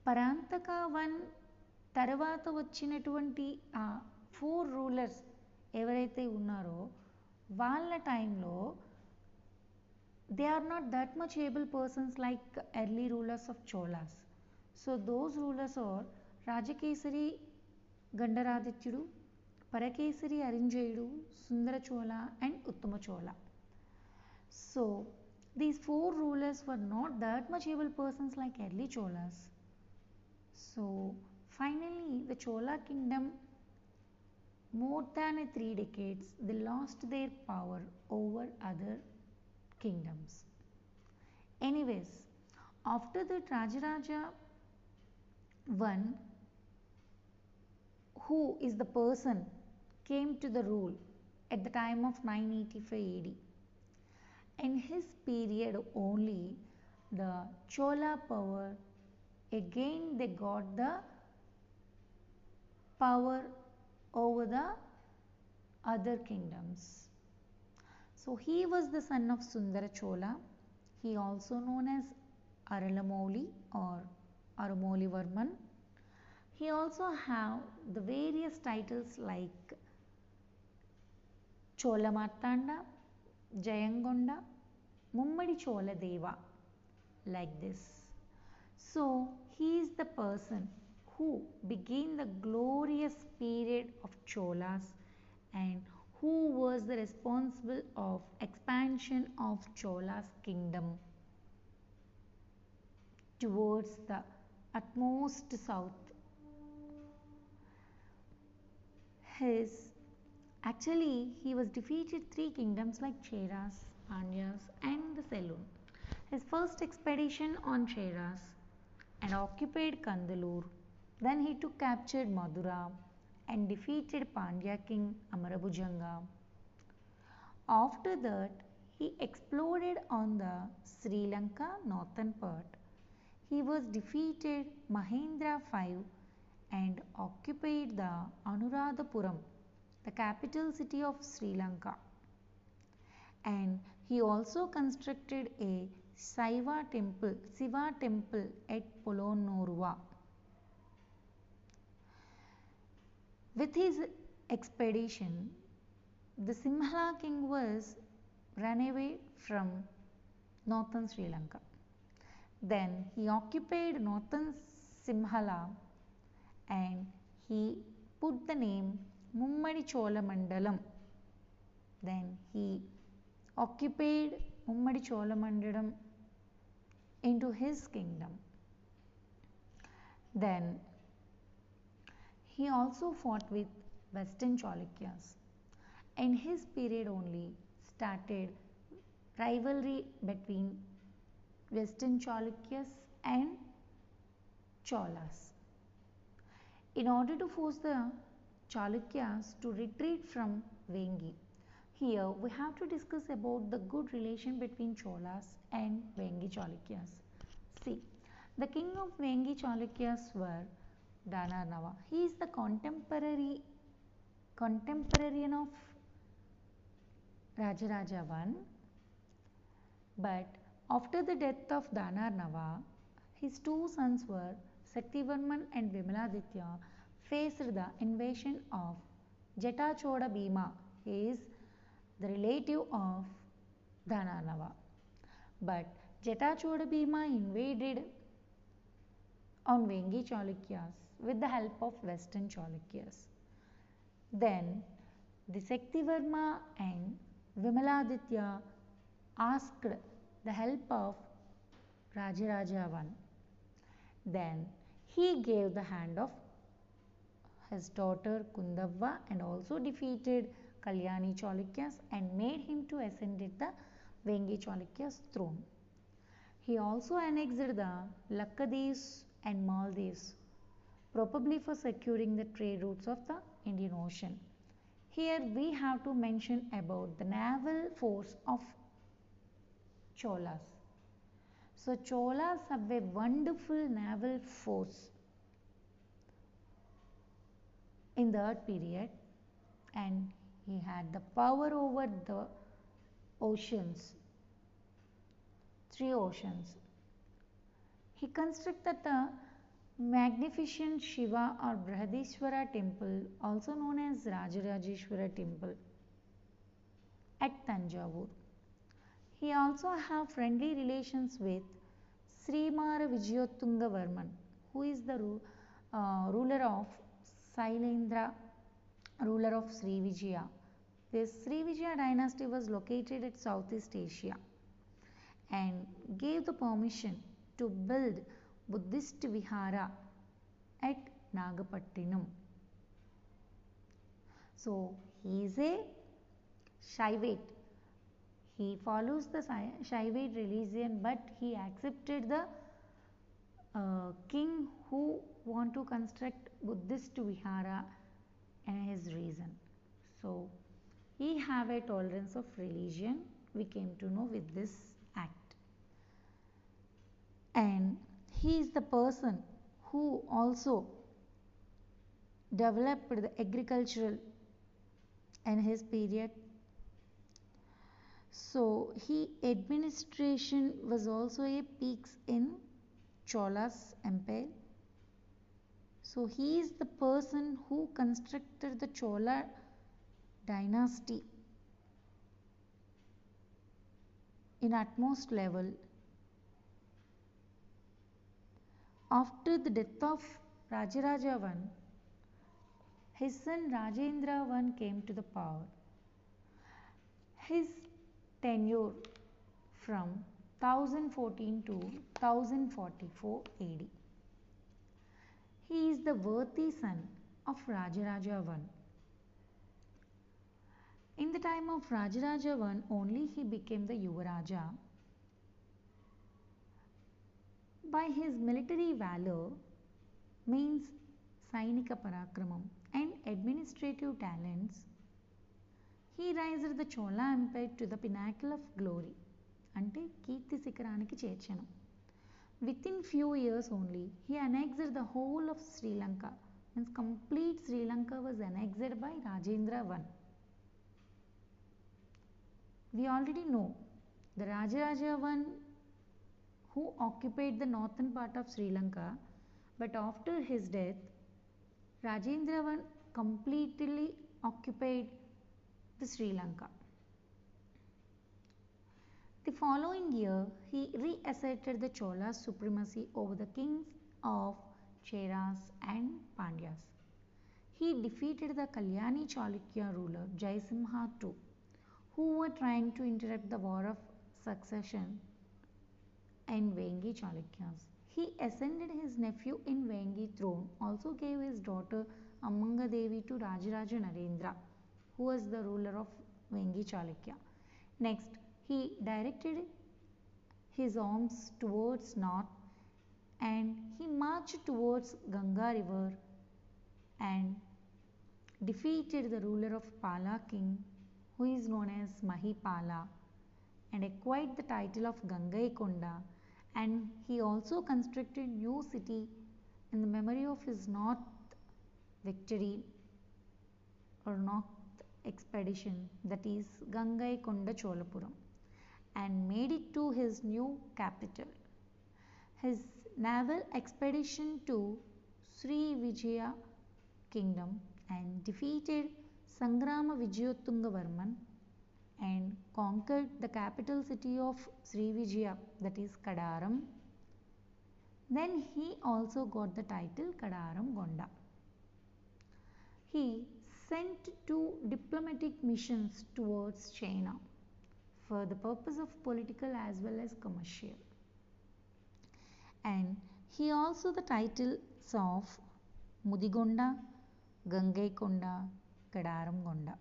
Parantaka one తర్వాత వచ్చినటువంటి ఆ four rulers ఎవరైతే ఉన్నారో వాళ్ళ టైంలో they are not that much able persons like early rulers of Cholas. So those rulers are Rajakesari Gandaradityudu, Parakesari Arinjayudu, Sundara Chola and Uttama Chola. So these four rulers were not that much able persons like early Cholas. So finally the Chola kingdom more than three decades they lost their power over other kingdoms. Anyways, after that Rajaraja I, who is the person came to the rule at the time of 985 AD. In his period only, the Chola power again they got the power over the other kingdoms. So he was the son of Sundara Chola. He also known as Aralamouli or Aramoli Varman. He also have the various titles like Chola Martanda, Jayangonda, Mummadi Chola Deva like this. So he is the person who began the glorious period of Cholas and who was the responsible of expansion of Chola's kingdom towards the utmost south. His actually he was defeated three kingdoms like Cheras, Pandyas and the Ceylon. His first expedition on Cheras and occupied Kandalur. Then he took captured Madura and defeated Pandya king Amarabhujanga. After that, he exploded on the Sri Lanka northern part. He was defeated Mahendra V and occupied the Anuradhapuram, the capital city of Sri Lanka. And he also constructed a Saiva temple, Siva temple at Polonnaruwa. With his expedition, the Simhala king was run away from northern Sri Lanka. Then he occupied northern Simhala and he put the name Mummadi Chola Mandalam. Then he occupied Mummadi Chola Mandalam into his kingdom. Then he also fought with Western Chalukyas. In his period only started rivalry between Western Chalukyas and Cholas. In order to force the Chalukyas to retreat from Vengi, here we have to discuss about the good relation between Cholas and Vengi Chalukyas. See, the king of Vengi Chalukyas were Danarnava. He is the contemporary contemporarian of Rajaraja I. But after the death of Danarnava, his two sons were Saktivarman and Vimaladitya faced the invasion of Jatachoda Bhima. Is the relative of Danarnava. But Jatachoda Bhima invaded on Vengi Chalukyas with the help of Western Chalukyas. Then the Saktivarma and Vimaladitya asked the help of Rajaraja I. Then he gave the hand of his daughter Kundavva and also defeated Kalyani Chalukyas and made him to ascend the Vengi Chalukyas throne. He also annexed the Laccadives and Maldives, probably for securing the trade routes of the Indian Ocean. Here we have to mention about the naval force of Cholas. So Cholas have a wonderful naval force in that period and he had the power over the oceans, three oceans. He constructed the magnificent Shiva or Brihadishwara temple also known as Rajarajeshwara temple at Tanjavur. He also have friendly relations with Srimara Vijayottunga Varman who is the uh, ruler of Sailendra, ruler of Sri Vijaya. This Sri Vijaya dynasty was located at Southeast Asia and gave the permission to build Buddhist Vihara at Nagapattinam. So he is a Shaivite. He follows the Shaivite religion but he accepted the king who want to construct Buddhist Vihara and his reason. So he have a tolerance of religion we came to know with this act and he is the person who also developed the agricultural in his period so he administration was also a peaks in Cholas empire so he is the person who constructed the Chola dynasty in utmost level after the death of Rajaraja I, his son Rajendra I came to the power. His tenure from 1014 to 1044 AD. He is the worthy son of Rajaraja I. In the time of Rajaraja I, only he became the Yuvaraja by his military valor means Sainika Parakramam and administrative talents, he raised the Chola Empire to the pinnacle of glory అంటే కీర్తి శిఖరానికి చేర్చను within few years only he annexed the whole of Sri Lanka means complete Sri Lanka was annexed by Rajendra one we already know the Rajaraja one who occupied the northern part of Sri Lanka, but after his death, Rajendra one completely occupied the Sri Lanka. The following year, he reasserted the Chola's supremacy over the kings of Cheras and Pandyas. He defeated the Kalyani Chalukya ruler Jaisimha II, who were trying to interrupt the war of succession in Vengi Chalukyas. He ascended his nephew in Vengi throne, also gave his daughter Amanga Devi to Rajaraja Narendra, who was the ruler of Vengi Chalukya. Next, he directed his arms towards north and he marched towards Ganga river and defeated the ruler of Pala king who is known as Mahipala and acquired the title of Gangaikonda and he also constructed new city in the memory of his north victory or north expedition that is Gangai Konda Cholapuram and made it to his new capital. His naval expedition to Sri Vijaya kingdom and defeated Sangrama Vijayatungavarman and conquered the capital city of Sri Vijaya that is Kadaram. Then he also got the title Kadaram Gonda. He sent two diplomatic missions towards China for the purpose of political as well as commercial. And he also the titles of Mudigonda, Gangaikonda, Kadaram Gonda.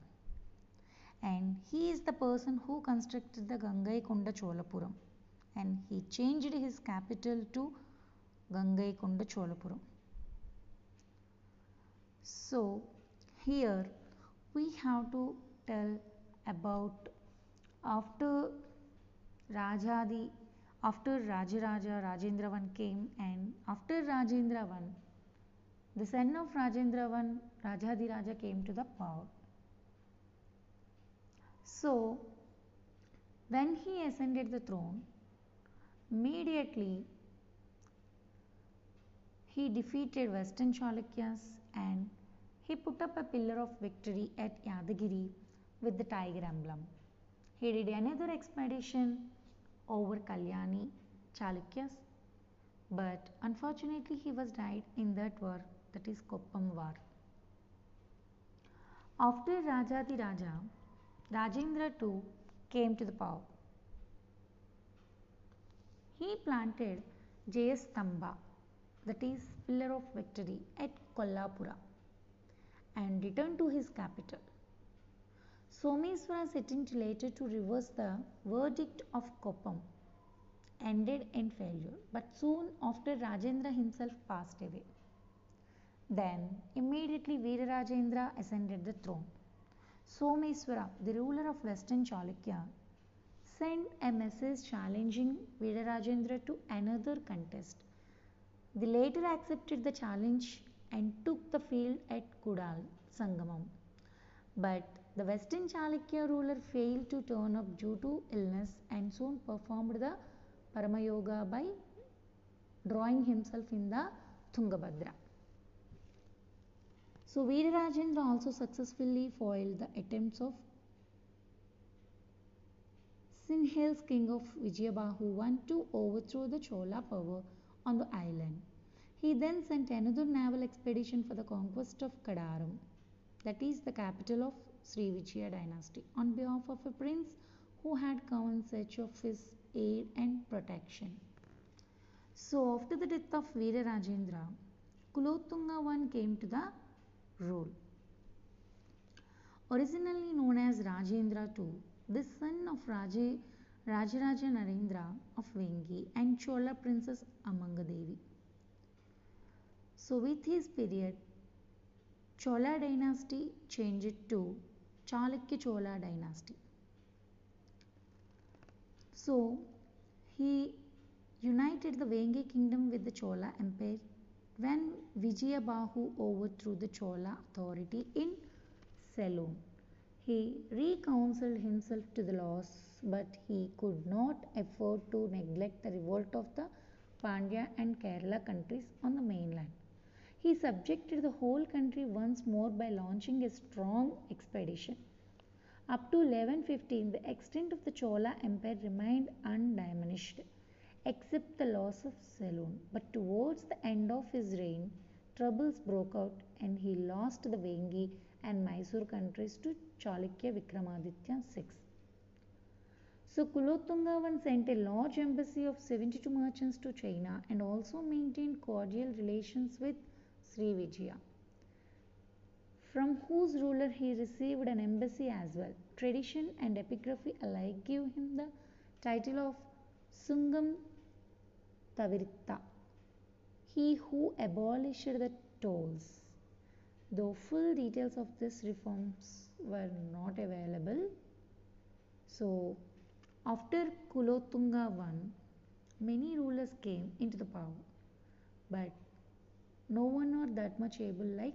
And he is the person who constructed the Gangaikonda Cholapuram and he changed his capital to Gangaikonda Cholapuram. So here we have to tell about after Rajadi after Rajaraja Rajendravan came and after Rajendravan the son of Rajendravan Rajadi Raja came to the power. So when he ascended the throne immediately he defeated western Chalukyas and he put up a pillar of victory at Yadagiri with the tiger emblem. He did another expedition over Kalyani Chalukyas, but unfortunately he was died in that war that is Koppam war. After Rajadi Raja, Rajendra too came to the power. He planted Jayastamba that is pillar of victory at Kollapura and returned to his capital. Someswara's attempt later to reverse the verdict of Koppam ended in failure, but soon after Rajendra himself passed away. Then immediately Veerarajendra ascended the throne. Someswara, the ruler of western Chalukya, sent a message challenging Veerarajendra to another contest. The later accepted the challenge and took the field at Kudal, Sangamam. But the western Chalukya ruler failed to turn up due to illness and soon performed the Paramayoga by drawing himself in the Tungabhadra. So Veerarajendra also successfully foiled the attempts of Sinhal's king of Vijayabahu want to overthrow the Chola power on the island. He then sent another naval expedition for the conquest of Kadaram, that is the capital of Sri Vijaya dynasty, on behalf of a prince who had come in search of his aid and protection. So after the death of Veera Rajendra, Kulotunga I came to the rule. Originally known as Rajendra II, the son of Raja, Rajaraja Narendra of Vengi and Chola princess Amangadevi. So with his period, Chola dynasty changed to Chalukya Chola dynasty. So he united the Vengi kingdom with the Chola empire when Vijayabahu overthrew the Chola authority in Ceylon. He reconciled himself to the loss, but he could not afford to neglect the revolt of the Pandya and Kerala countries on the mainland. He subjected the whole country once more by launching a strong expedition. Up to 1115, the extent of the Chola Empire remained undiminished, except the loss of Ceylon. But towards the end of his reign, troubles broke out and he lost the Vengi and Mysore countries to Chalukya Vikramaditya VI. So Kulotunga I sent a large embassy of 72 merchants to China and also maintained cordial relations with From whose ruler he received an embassy as well. Tradition and epigraphy alike give him the title of Sungam Taviritta, he who abolished the tolls. Though full details of these reforms were not available, so after Kulotunga I, many rulers came into the power, but no one were that much able like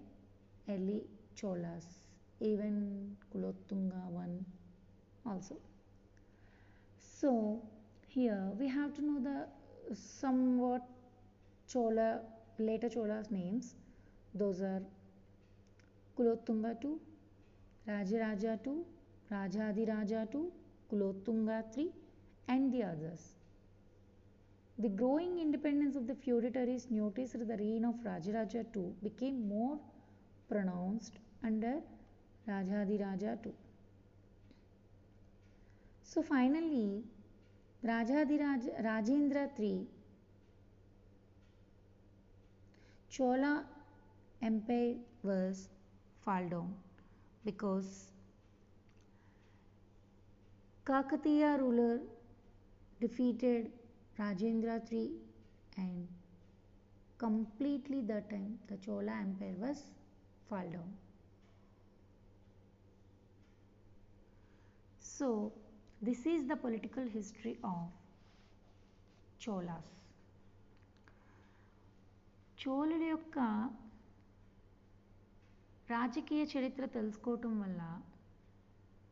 early Cholas even Kulotunga one also. So here we have to know the somewhat Chola later Chola's names. Those are Kulotunga II, Rajaraja II, Rajadiraja II, Kulotunga III, and the others. The growing independence of the feudatories noticed the reign of Rajaraja II became more pronounced under Rajadiraja II. So finally, Rajadiraja Rajendra III Chola Empire was fall down because Kakatiya ruler defeated Rajendra III and completely that time the Chola Empire was fall down. So this is the political history of Cholas. చోళుల యొక్క రాజకీయ చరిత్ర తెలుసుకోవటం వల్ల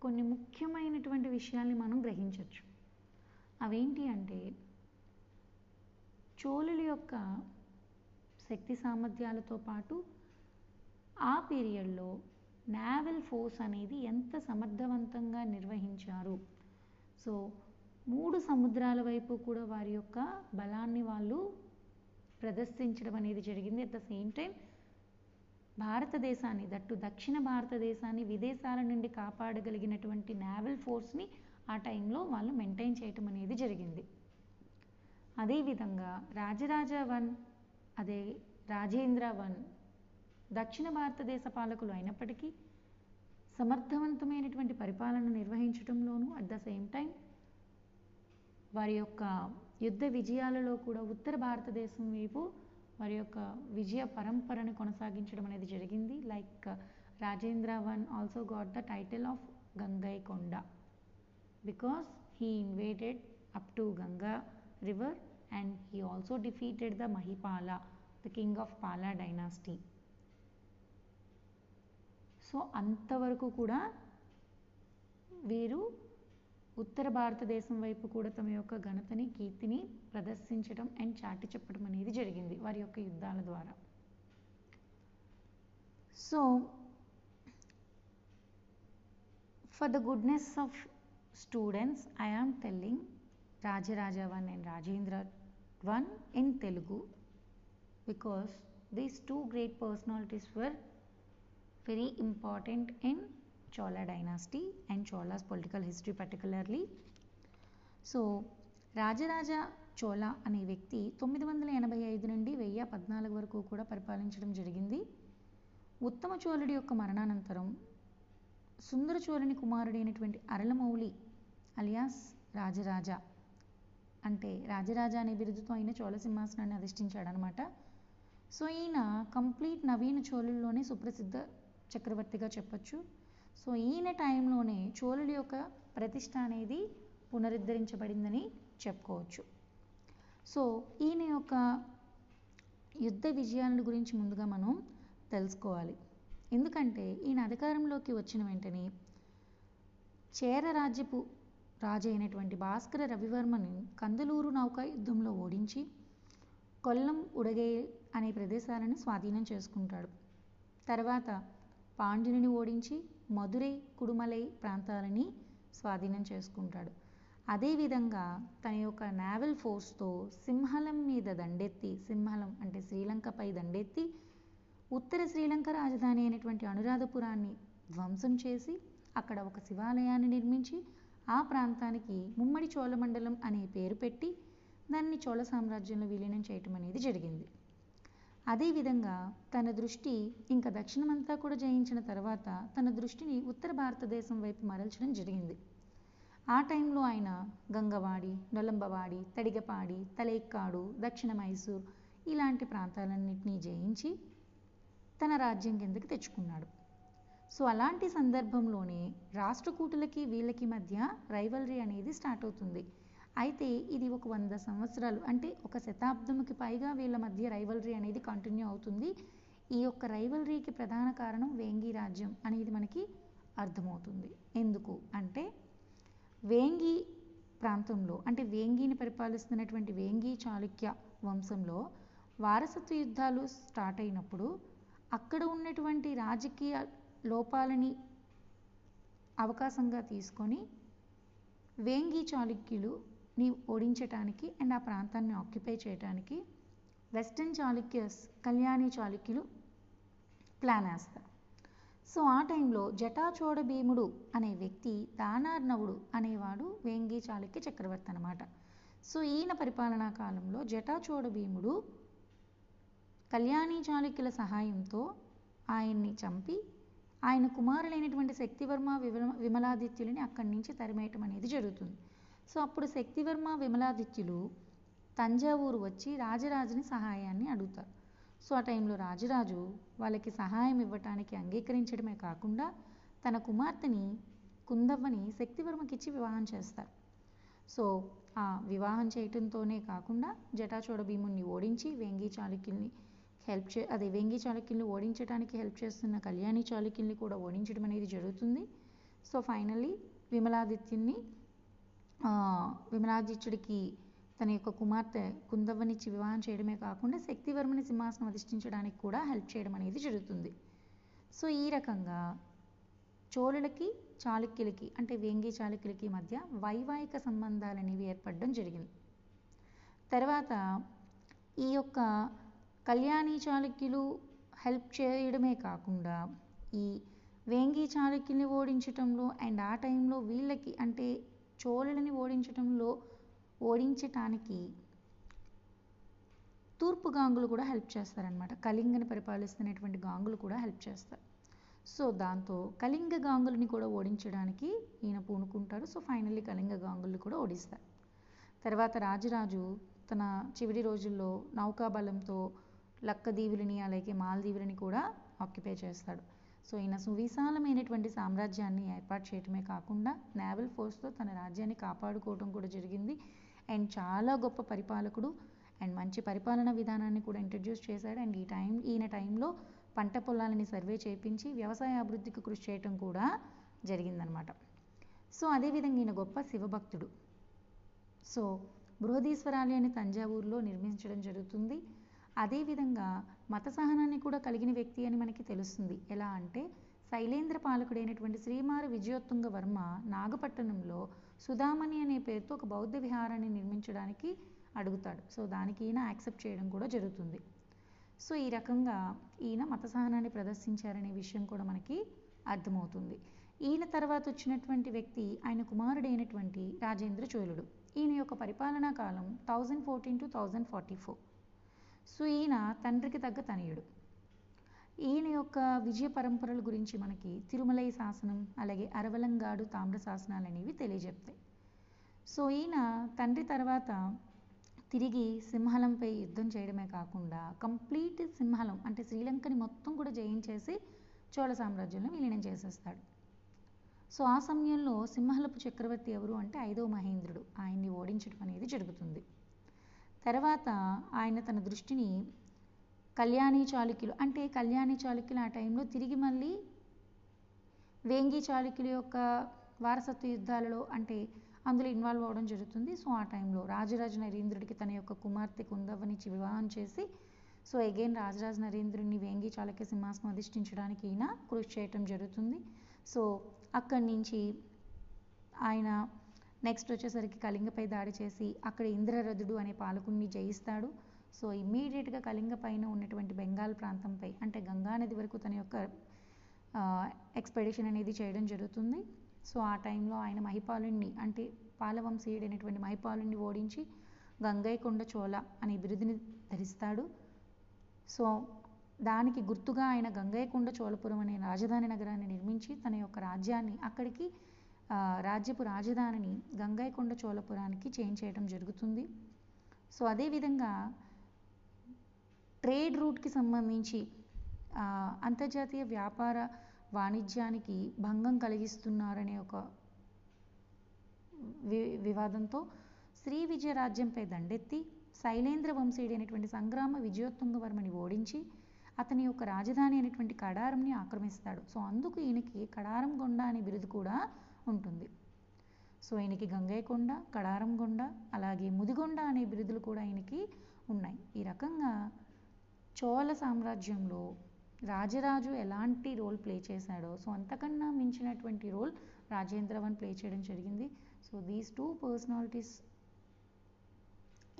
కొన్ని ముఖ్యమైనటువంటి విషయాల్ని మనం గ్రహించవచ్చు అవేంటి అంటే చోళుల యొక్క శక్తి సామర్థ్యాలతో పాటు ఆ పీరియడ్లో నావెల్ ఫోర్స్ అనేది ఎంత సమర్థవంతంగా నిర్వహించారు. సో మూడు సముద్రాల వైపు కూడా వారి యొక్క బలాన్ని వాళ్ళు ప్రదర్శించడం అనేది జరిగింది. అట్ ద సేమ్ టైం భారతదేశాన్ని దట్టు దక్షిణ భారతదేశాన్ని విదేశాల నుండి కాపాడగలిగినటువంటి నావల్ ఫోర్స్ని ఆ టైంలో వాళ్ళు మెయింటైన్ చేయటం అనేది జరిగింది. అదేవిధంగా రాజరాజ వన్ అదే రాజేంద్ర వన్ దక్షిణ భారతదేశ పాలకులు అయినప్పటికీ సమర్థవంతమైనటువంటి పరిపాలన నిర్వహించడంలోనూ అట్ ద సేమ్ టైం వారి యొక్క యుద్ధ విజయాలలో కూడా ఉత్తర భారతదేశం వైపు వారి యొక్క విజయ పరంపరను కొనసాగించడం అనేది జరిగింది. Like uh, Rajendra one also got the title of Gangaikonda because he invaded up to Ganga river and he also defeated the Mahipala the king of Pala dynasty so అంతవరకు కూడా వీరు ఉత్తర భారతదేశం వైపు కూడా తమ యొక్క ఘనతని కీర్తిని ప్రదర్శించడం అండ్ చాటి చెప్పడం అనేది జరిగింది వారి యొక్క యుద్ధాల ద్వారా. So for the goodness of students I am telling Rajaraja one and Rajendra one in Telugu because these two great personalities were very important in Chola dynasty and Chola's political history particularly. So Rajaraja Chola అనే వ్యక్తి తొమ్మిది వందల ఎనభై ఐదు నుండి వెయ్యి పద్నాలుగు వరకు కూడా పరిపాలించడం జరిగింది ఉత్తమ చోళుడి యొక్క మరణానంతరం సుందర చోళుని కుమారుడైనటువంటి అరళమౌళి అలియాస్ రాజరాజా అంటే రాజరాజ అనే బిరుదుతో ఆయన చోళ సింహాసనాన్ని అధిష్ఠించాడనమాట. సో ఈయన కంప్లీట్ నవీన చోళుల్లోనే సుప్రసిద్ధ చక్రవర్తిగా చెప్పచ్చు. సో ఈయన టైంలోనే చోళుల యొక్క ప్రతిష్ట అనేది పునరుద్ధరించబడిందని చెప్పుకోవచ్చు. సో ఈయన యొక్క యుద్ధ విజయాల గురించి ముందుగా మనం తెలుసుకోవాలి. ఎందుకంటే ఈయన అధికారంలోకి వచ్చిన వెంటనే చేర రాజ్యపు రాజు అయినటువంటి భాస్కర రవివర్మని కందలూరు నౌకా యుద్ధంలో ఓడించి కొల్లం ఉడగే అనే ప్రదేశాలను స్వాధీనం చేసుకుంటాడు. తర్వాత పాండ్యుని ఓడించి మధురై కుడుమలై ప్రాంతాలని స్వాధీనం చేసుకుంటాడు. అదేవిధంగా తన యొక్క నావల్ ఫోర్స్తో సింహలం మీద దండెత్తి సింహలం అంటే శ్రీలంకపై దండెత్తి ఉత్తర శ్రీలంక రాజధాని అయినటువంటి అనురాధపురాన్ని ధ్వంసం చేసి అక్కడ ఒక శివాలయాన్ని నిర్మించి ఆ ప్రాంతానికి ముమ్మడి చోళమండలం అనే పేరు పెట్టి దాన్ని చోళ సామ్రాజ్యంలో విలీనం చేయటం అనేది జరిగింది. అదేవిధంగా తన దృష్టి ఇంకా దక్షిణమంతా కూడా జయించిన తర్వాత తన దృష్టిని ఉత్తర భారతదేశం వైపు మరల్చడం జరిగింది. ఆ టైంలో ఆయన గంగవాడి నొలంబవాడి తడిగపాడి తలైక్కాడు దక్షిణ మైసూర్ ఇలాంటి ప్రాంతాలన్నింటినీ జయించి తన రాజ్యం కిందకి తెచ్చుకున్నాడు. సో అలాంటి సందర్భంలోనే రాష్ట్రకూటులకి వీళ్ళకి మధ్య రైవలరీ అనేది స్టార్ట్ అవుతుంది. అయితే ఇది ఒక వంద సంవత్సరాలు అంటే ఒక శతాబ్దంకి పైగా వీళ్ళ మధ్య రైవలరీ అనేది కంటిన్యూ అవుతుంది. ఈ యొక్క రైవలరీకి ప్రధాన కారణం వేంగి రాజ్యం అనేది మనకి అర్థమవుతుంది. ఎందుకు అంటే వేంగి ప్రాంతంలో అంటే వేంగిని పరిపాలిస్తున్నటువంటి వేంగి చాళుక్య వంశంలో వారసత్వ యుద్ధాలు స్టార్ట్ అయినప్పుడు అక్కడ ఉన్నటువంటి రాజకీయ లోపాలని అవకాశంగా తీసుకొని వేంగి చాళుక్యులుని ఓడించటానికి అండ్ ఆ ప్రాంతాన్ని ఆక్యుపై చేయటానికి వెస్టర్న్ చాళుక్యస్ కళ్యాణి చాళుక్యులు ప్లాన్ వేస్తారు. సో ఆ టైంలో జటాచోడ భీముడు అనే వ్యక్తి దానార్ణవుడు అనేవాడు వేంగి చాళుక్య చక్రవర్తి అనమాట సో ఈయన పరిపాలనా కాలంలో జటాచోడ భీముడు కళ్యాణి చాళుక్యుల సహాయంతో ఆయన్ని చంపి ఆయన కుమారులైనటువంటి శక్తివర్మ విమల విమలాదిత్యులని అక్కడి నుంచి తరిమేయటం అనేది జరుగుతుంది. సో అప్పుడు శక్తివర్మ విమలాదిత్యులు తంజావూరు వచ్చి రాజరాజుని సహాయాన్ని అడుగుతారు. సో ఆ టైంలో రాజరాజు వాళ్ళకి సహాయం ఇవ్వటానికి అంగీకరించడమే కాకుండా తన కుమార్తెని కుందవ్వని శక్తివర్మకిచ్చి వివాహం చేస్తారు. సో ఆ వివాహం చేయటంతోనే కాకుండా జటాచోడ భీముణ్ణి ఓడించి వేంగి చాళుక్యుల్ని హెల్ప్ చే అదే వేంగి చాళుక్యుల్ని ఓడించడానికి హెల్ప్ చేస్తున్న కళ్యాణి చాళుక్యుల్ని కూడా ఓడించడం అనేది జరుగుతుంది. సో ఫైనల్లీ విమలాదిత్యుని విమలాదిత్యుడికి తన యొక్క కుమార్తె కుందవ్వనిచ్చి వివాహం చేయడమే కాకుండా శక్తివర్మని సింహాసనం అధిష్ఠించడానికి కూడా హెల్ప్ చేయడం అనేది జరుగుతుంది. సో ఈ రకంగా చోళులకి చాళుక్యులకి అంటే వేంగి చాళుక్యులకి మధ్య వైవాహిక సంబంధాలు అనేవి ఏర్పడడం జరిగింది. తర్వాత ఈ యొక్క కళ్యాణి చాళుక్యులు హెల్ప్ చేయడమే కాకుండా ఈ వేంగి చాళుక్యుల్ని ఓడించటంలో అండ్ ఆ టైంలో వీళ్ళకి అంటే చోళులని ఓడించటంలో ఓడించటానికి తూర్పు గాంగులు కూడా హెల్ప్ చేస్తారనమాట కళింగని పరిపాలిస్తున్నటువంటి గాంగులు కూడా హెల్ప్ చేస్తారు. సో దాంతో కళింగ గాంగులని కూడా ఓడించడానికి ఈయన పూనుకుంటాడు సో ఫైనల్లీ కళింగ గాంగుల్ని కూడా ఓడిస్తారు. తర్వాత రాజరాజు తన చివరి రోజుల్లో నౌకాబలంతో లక్కదీవులని అలాగే మాల్దీవులని కూడా ఆక్యుపై చేస్తాడు. సో ఈయన సువిశాలమైనటువంటి సామ్రాజ్యాన్ని ఏర్పాటు చేయటమే కాకుండా నేవల్ ఫోర్స్తో తన రాజ్యాన్ని కాపాడుకోవడం కూడా జరిగింది. అండ్ చాలా గొప్ప పరిపాలకుడు అండ్ మంచి పరిపాలన విధానాన్ని కూడా ఇంట్రడ్యూస్ చేశాడు. అండ్ ఈ టైం ఈయన టైంలో పంట పొలాలని సర్వే చేయించి వ్యవసాయ అభివృద్ధికి కృషి చేయటం కూడా జరిగిందనమాట సో అదేవిధంగా ఈయన గొప్ప శివభక్తుడు. సో బృహదీశ్వరాలయాన్ని తంజావూరులో నిర్మించడం జరుగుతుంది. అదేవిధంగా మత సహనాన్ని కూడా కలిగిన వ్యక్తి అని మనకి తెలుస్తుంది. ఎలా అంటే శైలేంద్ర పాలకుడైనటువంటి శ్రీమారి విజయోత్తుంగ వర్మ నాగపట్టణంలో సుధామణి అనే పేరుతో ఒక బౌద్ధ విహారాన్ని నిర్మించడానికి అడుగుతాడు. సో దానికి ఈయన యాక్సెప్ట్ చేయడం కూడా జరుగుతుంది. సో ఈ రకంగా ఈయన మత సహనాన్ని ప్రదర్శించారనే విషయం కూడా మనకి అర్థమవుతుంది. ఈయన తర్వాత వచ్చినటువంటి వ్యక్తి ఆయన కుమారుడైనటువంటి రాజేంద్ర చోళుడు. ఈయన యొక్క పరిపాలనా కాలం thousand fourteen to thousand forty four. So ఈయన తండ్రికి తగ్గ తనయుడు. ఈయన యొక్క విజయ పరంపరల గురించి మనకి తిరుమలై శాసనం అలాగే అరవలంగాడు తామ్ర శాసనాలు అనేవి తెలియజెప్తాయి. సో ఈయన తండ్రి తర్వాత తిరిగి సింహలంపై యుద్ధం చేయడమే కాకుండా కంప్లీట్ సింహలం అంటే శ్రీలంకని మొత్తం కూడా జయించేసి చోళ సామ్రాజ్యంలో విలీనం చేసేస్తాడు. సో ఆ సమయంలో సింహలపు చక్రవర్తి ఎవరు అంటే ఐదో మహేంద్రుడు. ఆయన్ని ఓడించడం అనేది జరుగుతుంది. తర్వాత ఆయన తన దృష్టిని కళ్యాణి చాళుక్యులు అంటే కళ్యాణి చాళుక్యులు ఆ టైంలో తిరిగి మళ్ళీ వేంగి చాళుక్యుల యొక్క వారసత్వ యుద్ధాలలో అంటే అందులో ఇన్వాల్వ్ అవ్వడం జరుగుతుంది. సో ఆ టైంలో రాజరాజ నరేంద్రుడికి తన యొక్క కుమార్తె కుందవ్వనిచ్చి వివాహం చేసి సో అగైన్ రాజరాజ నరేంద్రుడిని వేంగి చాళుక్య సింహాసనం అధిష్ఠించడానికి ఈయన కృషి చేయటం జరుగుతుంది. సో అక్కడి నుంచి ఆయన నెక్స్ట్ వచ్చేసరికి కళింగపై దాడి చేసి అక్కడ ఇంద్రరథుడు అనే పాలకుడిని జయిస్తాడు. సో ఇమ్మీడియట్గా కళింగ పైన ఉన్నటువంటి బెంగాల్ ప్రాంతంపై అంటే గంగా నది వరకు తన యొక్క ఎక్స్పెడిషన్ అనేది చేయడం జరుగుతుంది. సో ఆ టైంలో ఆయన మహిపాలుణ్ణి అంటే పాలవంశీయుడైనటువంటి మహిపాలుణ్ణి ఓడించి గంగైకొండ చోళ అనే బిరుదుని ధరిస్తాడు. సో దానికి గుర్తుగా ఆయన గంగైకొండ చోళపురం అనే రాజధాని నగరాన్ని నిర్మించి తన యొక్క రాజ్యాన్ని అక్కడికి రాజ్యపు రాజధానిని గంగైకొండ చోళపురానికి చేంజ్ చేయడం జరుగుతుంది. సో అదేవిధంగా ట్రేడ్ రూట్కి సంబంధించి అంతర్జాతీయ వ్యాపార వాణిజ్యానికి భంగం కలిగిస్తున్నారనే ఒక వి వివాదంతో శ్రీ విజయ రాజ్యంపై దండెత్తి శైలేంద్ర వంశీయుడైనటువంటి సంగ్రామ విజయోత్తుంగవర్మని ఓడించి అతని యొక్క రాజధాని అయినటువంటి కడారంని ఆక్రమిస్తాడు. సో అందుకు ఈయనకి కడారం కొండ అనే బిరుదు కూడా ఉంటుంది. సో ఈయనకి గంగైకొండ కడారంగొండ అలాగే ముదిగొండ అనే బిరుదులు కూడా ఈయనకి ఉన్నాయి. ఈ రకంగా చోళ సామ్రాజ్యంలో రాజరాజు ఎలాంటి రోల్ ప్లే చేశాడో సో అంతకన్నా మించినటువంటి రోల్ రాజేంద్రవన్ ప్లే చేయడం జరిగింది. సో దీస్ టూ పర్సనాలిటీస్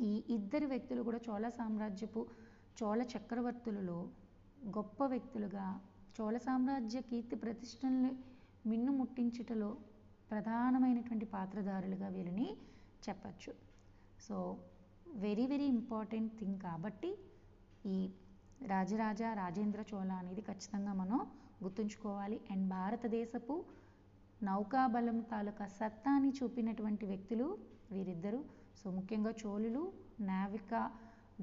ఈ ఇద్దరు వ్యక్తులు కూడా చోళ సామ్రాజ్యపు చోళ చక్రవర్తులలో గొప్ప వ్యక్తులుగా చోళ సామ్రాజ్య కీర్తి ప్రతిష్టల్ని మిన్ను ముట్టించుటలో ప్రధానమైనటువంటి పాత్రధారులుగా వీరిని చెప్పచ్చు. So very very important thing కాబట్టి ఈ రాజరాజ రాజేంద్ర చోళ అనేది ఖచ్చితంగా మనం గుర్తుంచుకోవాలి. అండ్ భారతదేశపు నౌకాబలం తాలూకా సత్తాని చూపినటువంటి వ్యక్తులు వీరిద్దరు. సో ముఖ్యంగా చోళులు నావికా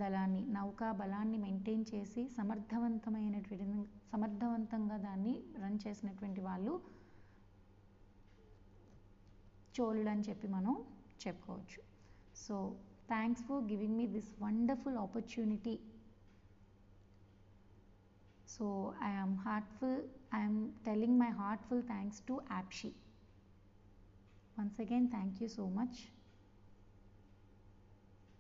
దళాన్ని నౌకా బలాన్ని మెయింటైన్ చేసి సమర్థవంతమైనటువంటి సమర్థవంతంగా దాన్ని రన్ చేసినటువంటి వాళ్ళు చోళుడు అని చెప్పి మనం చెప్పుకోవచ్చు. So thanks for giving me this wonderful opportunity so I am heartful I'm telling my heartful thanks to యాప్షి once again thank you so much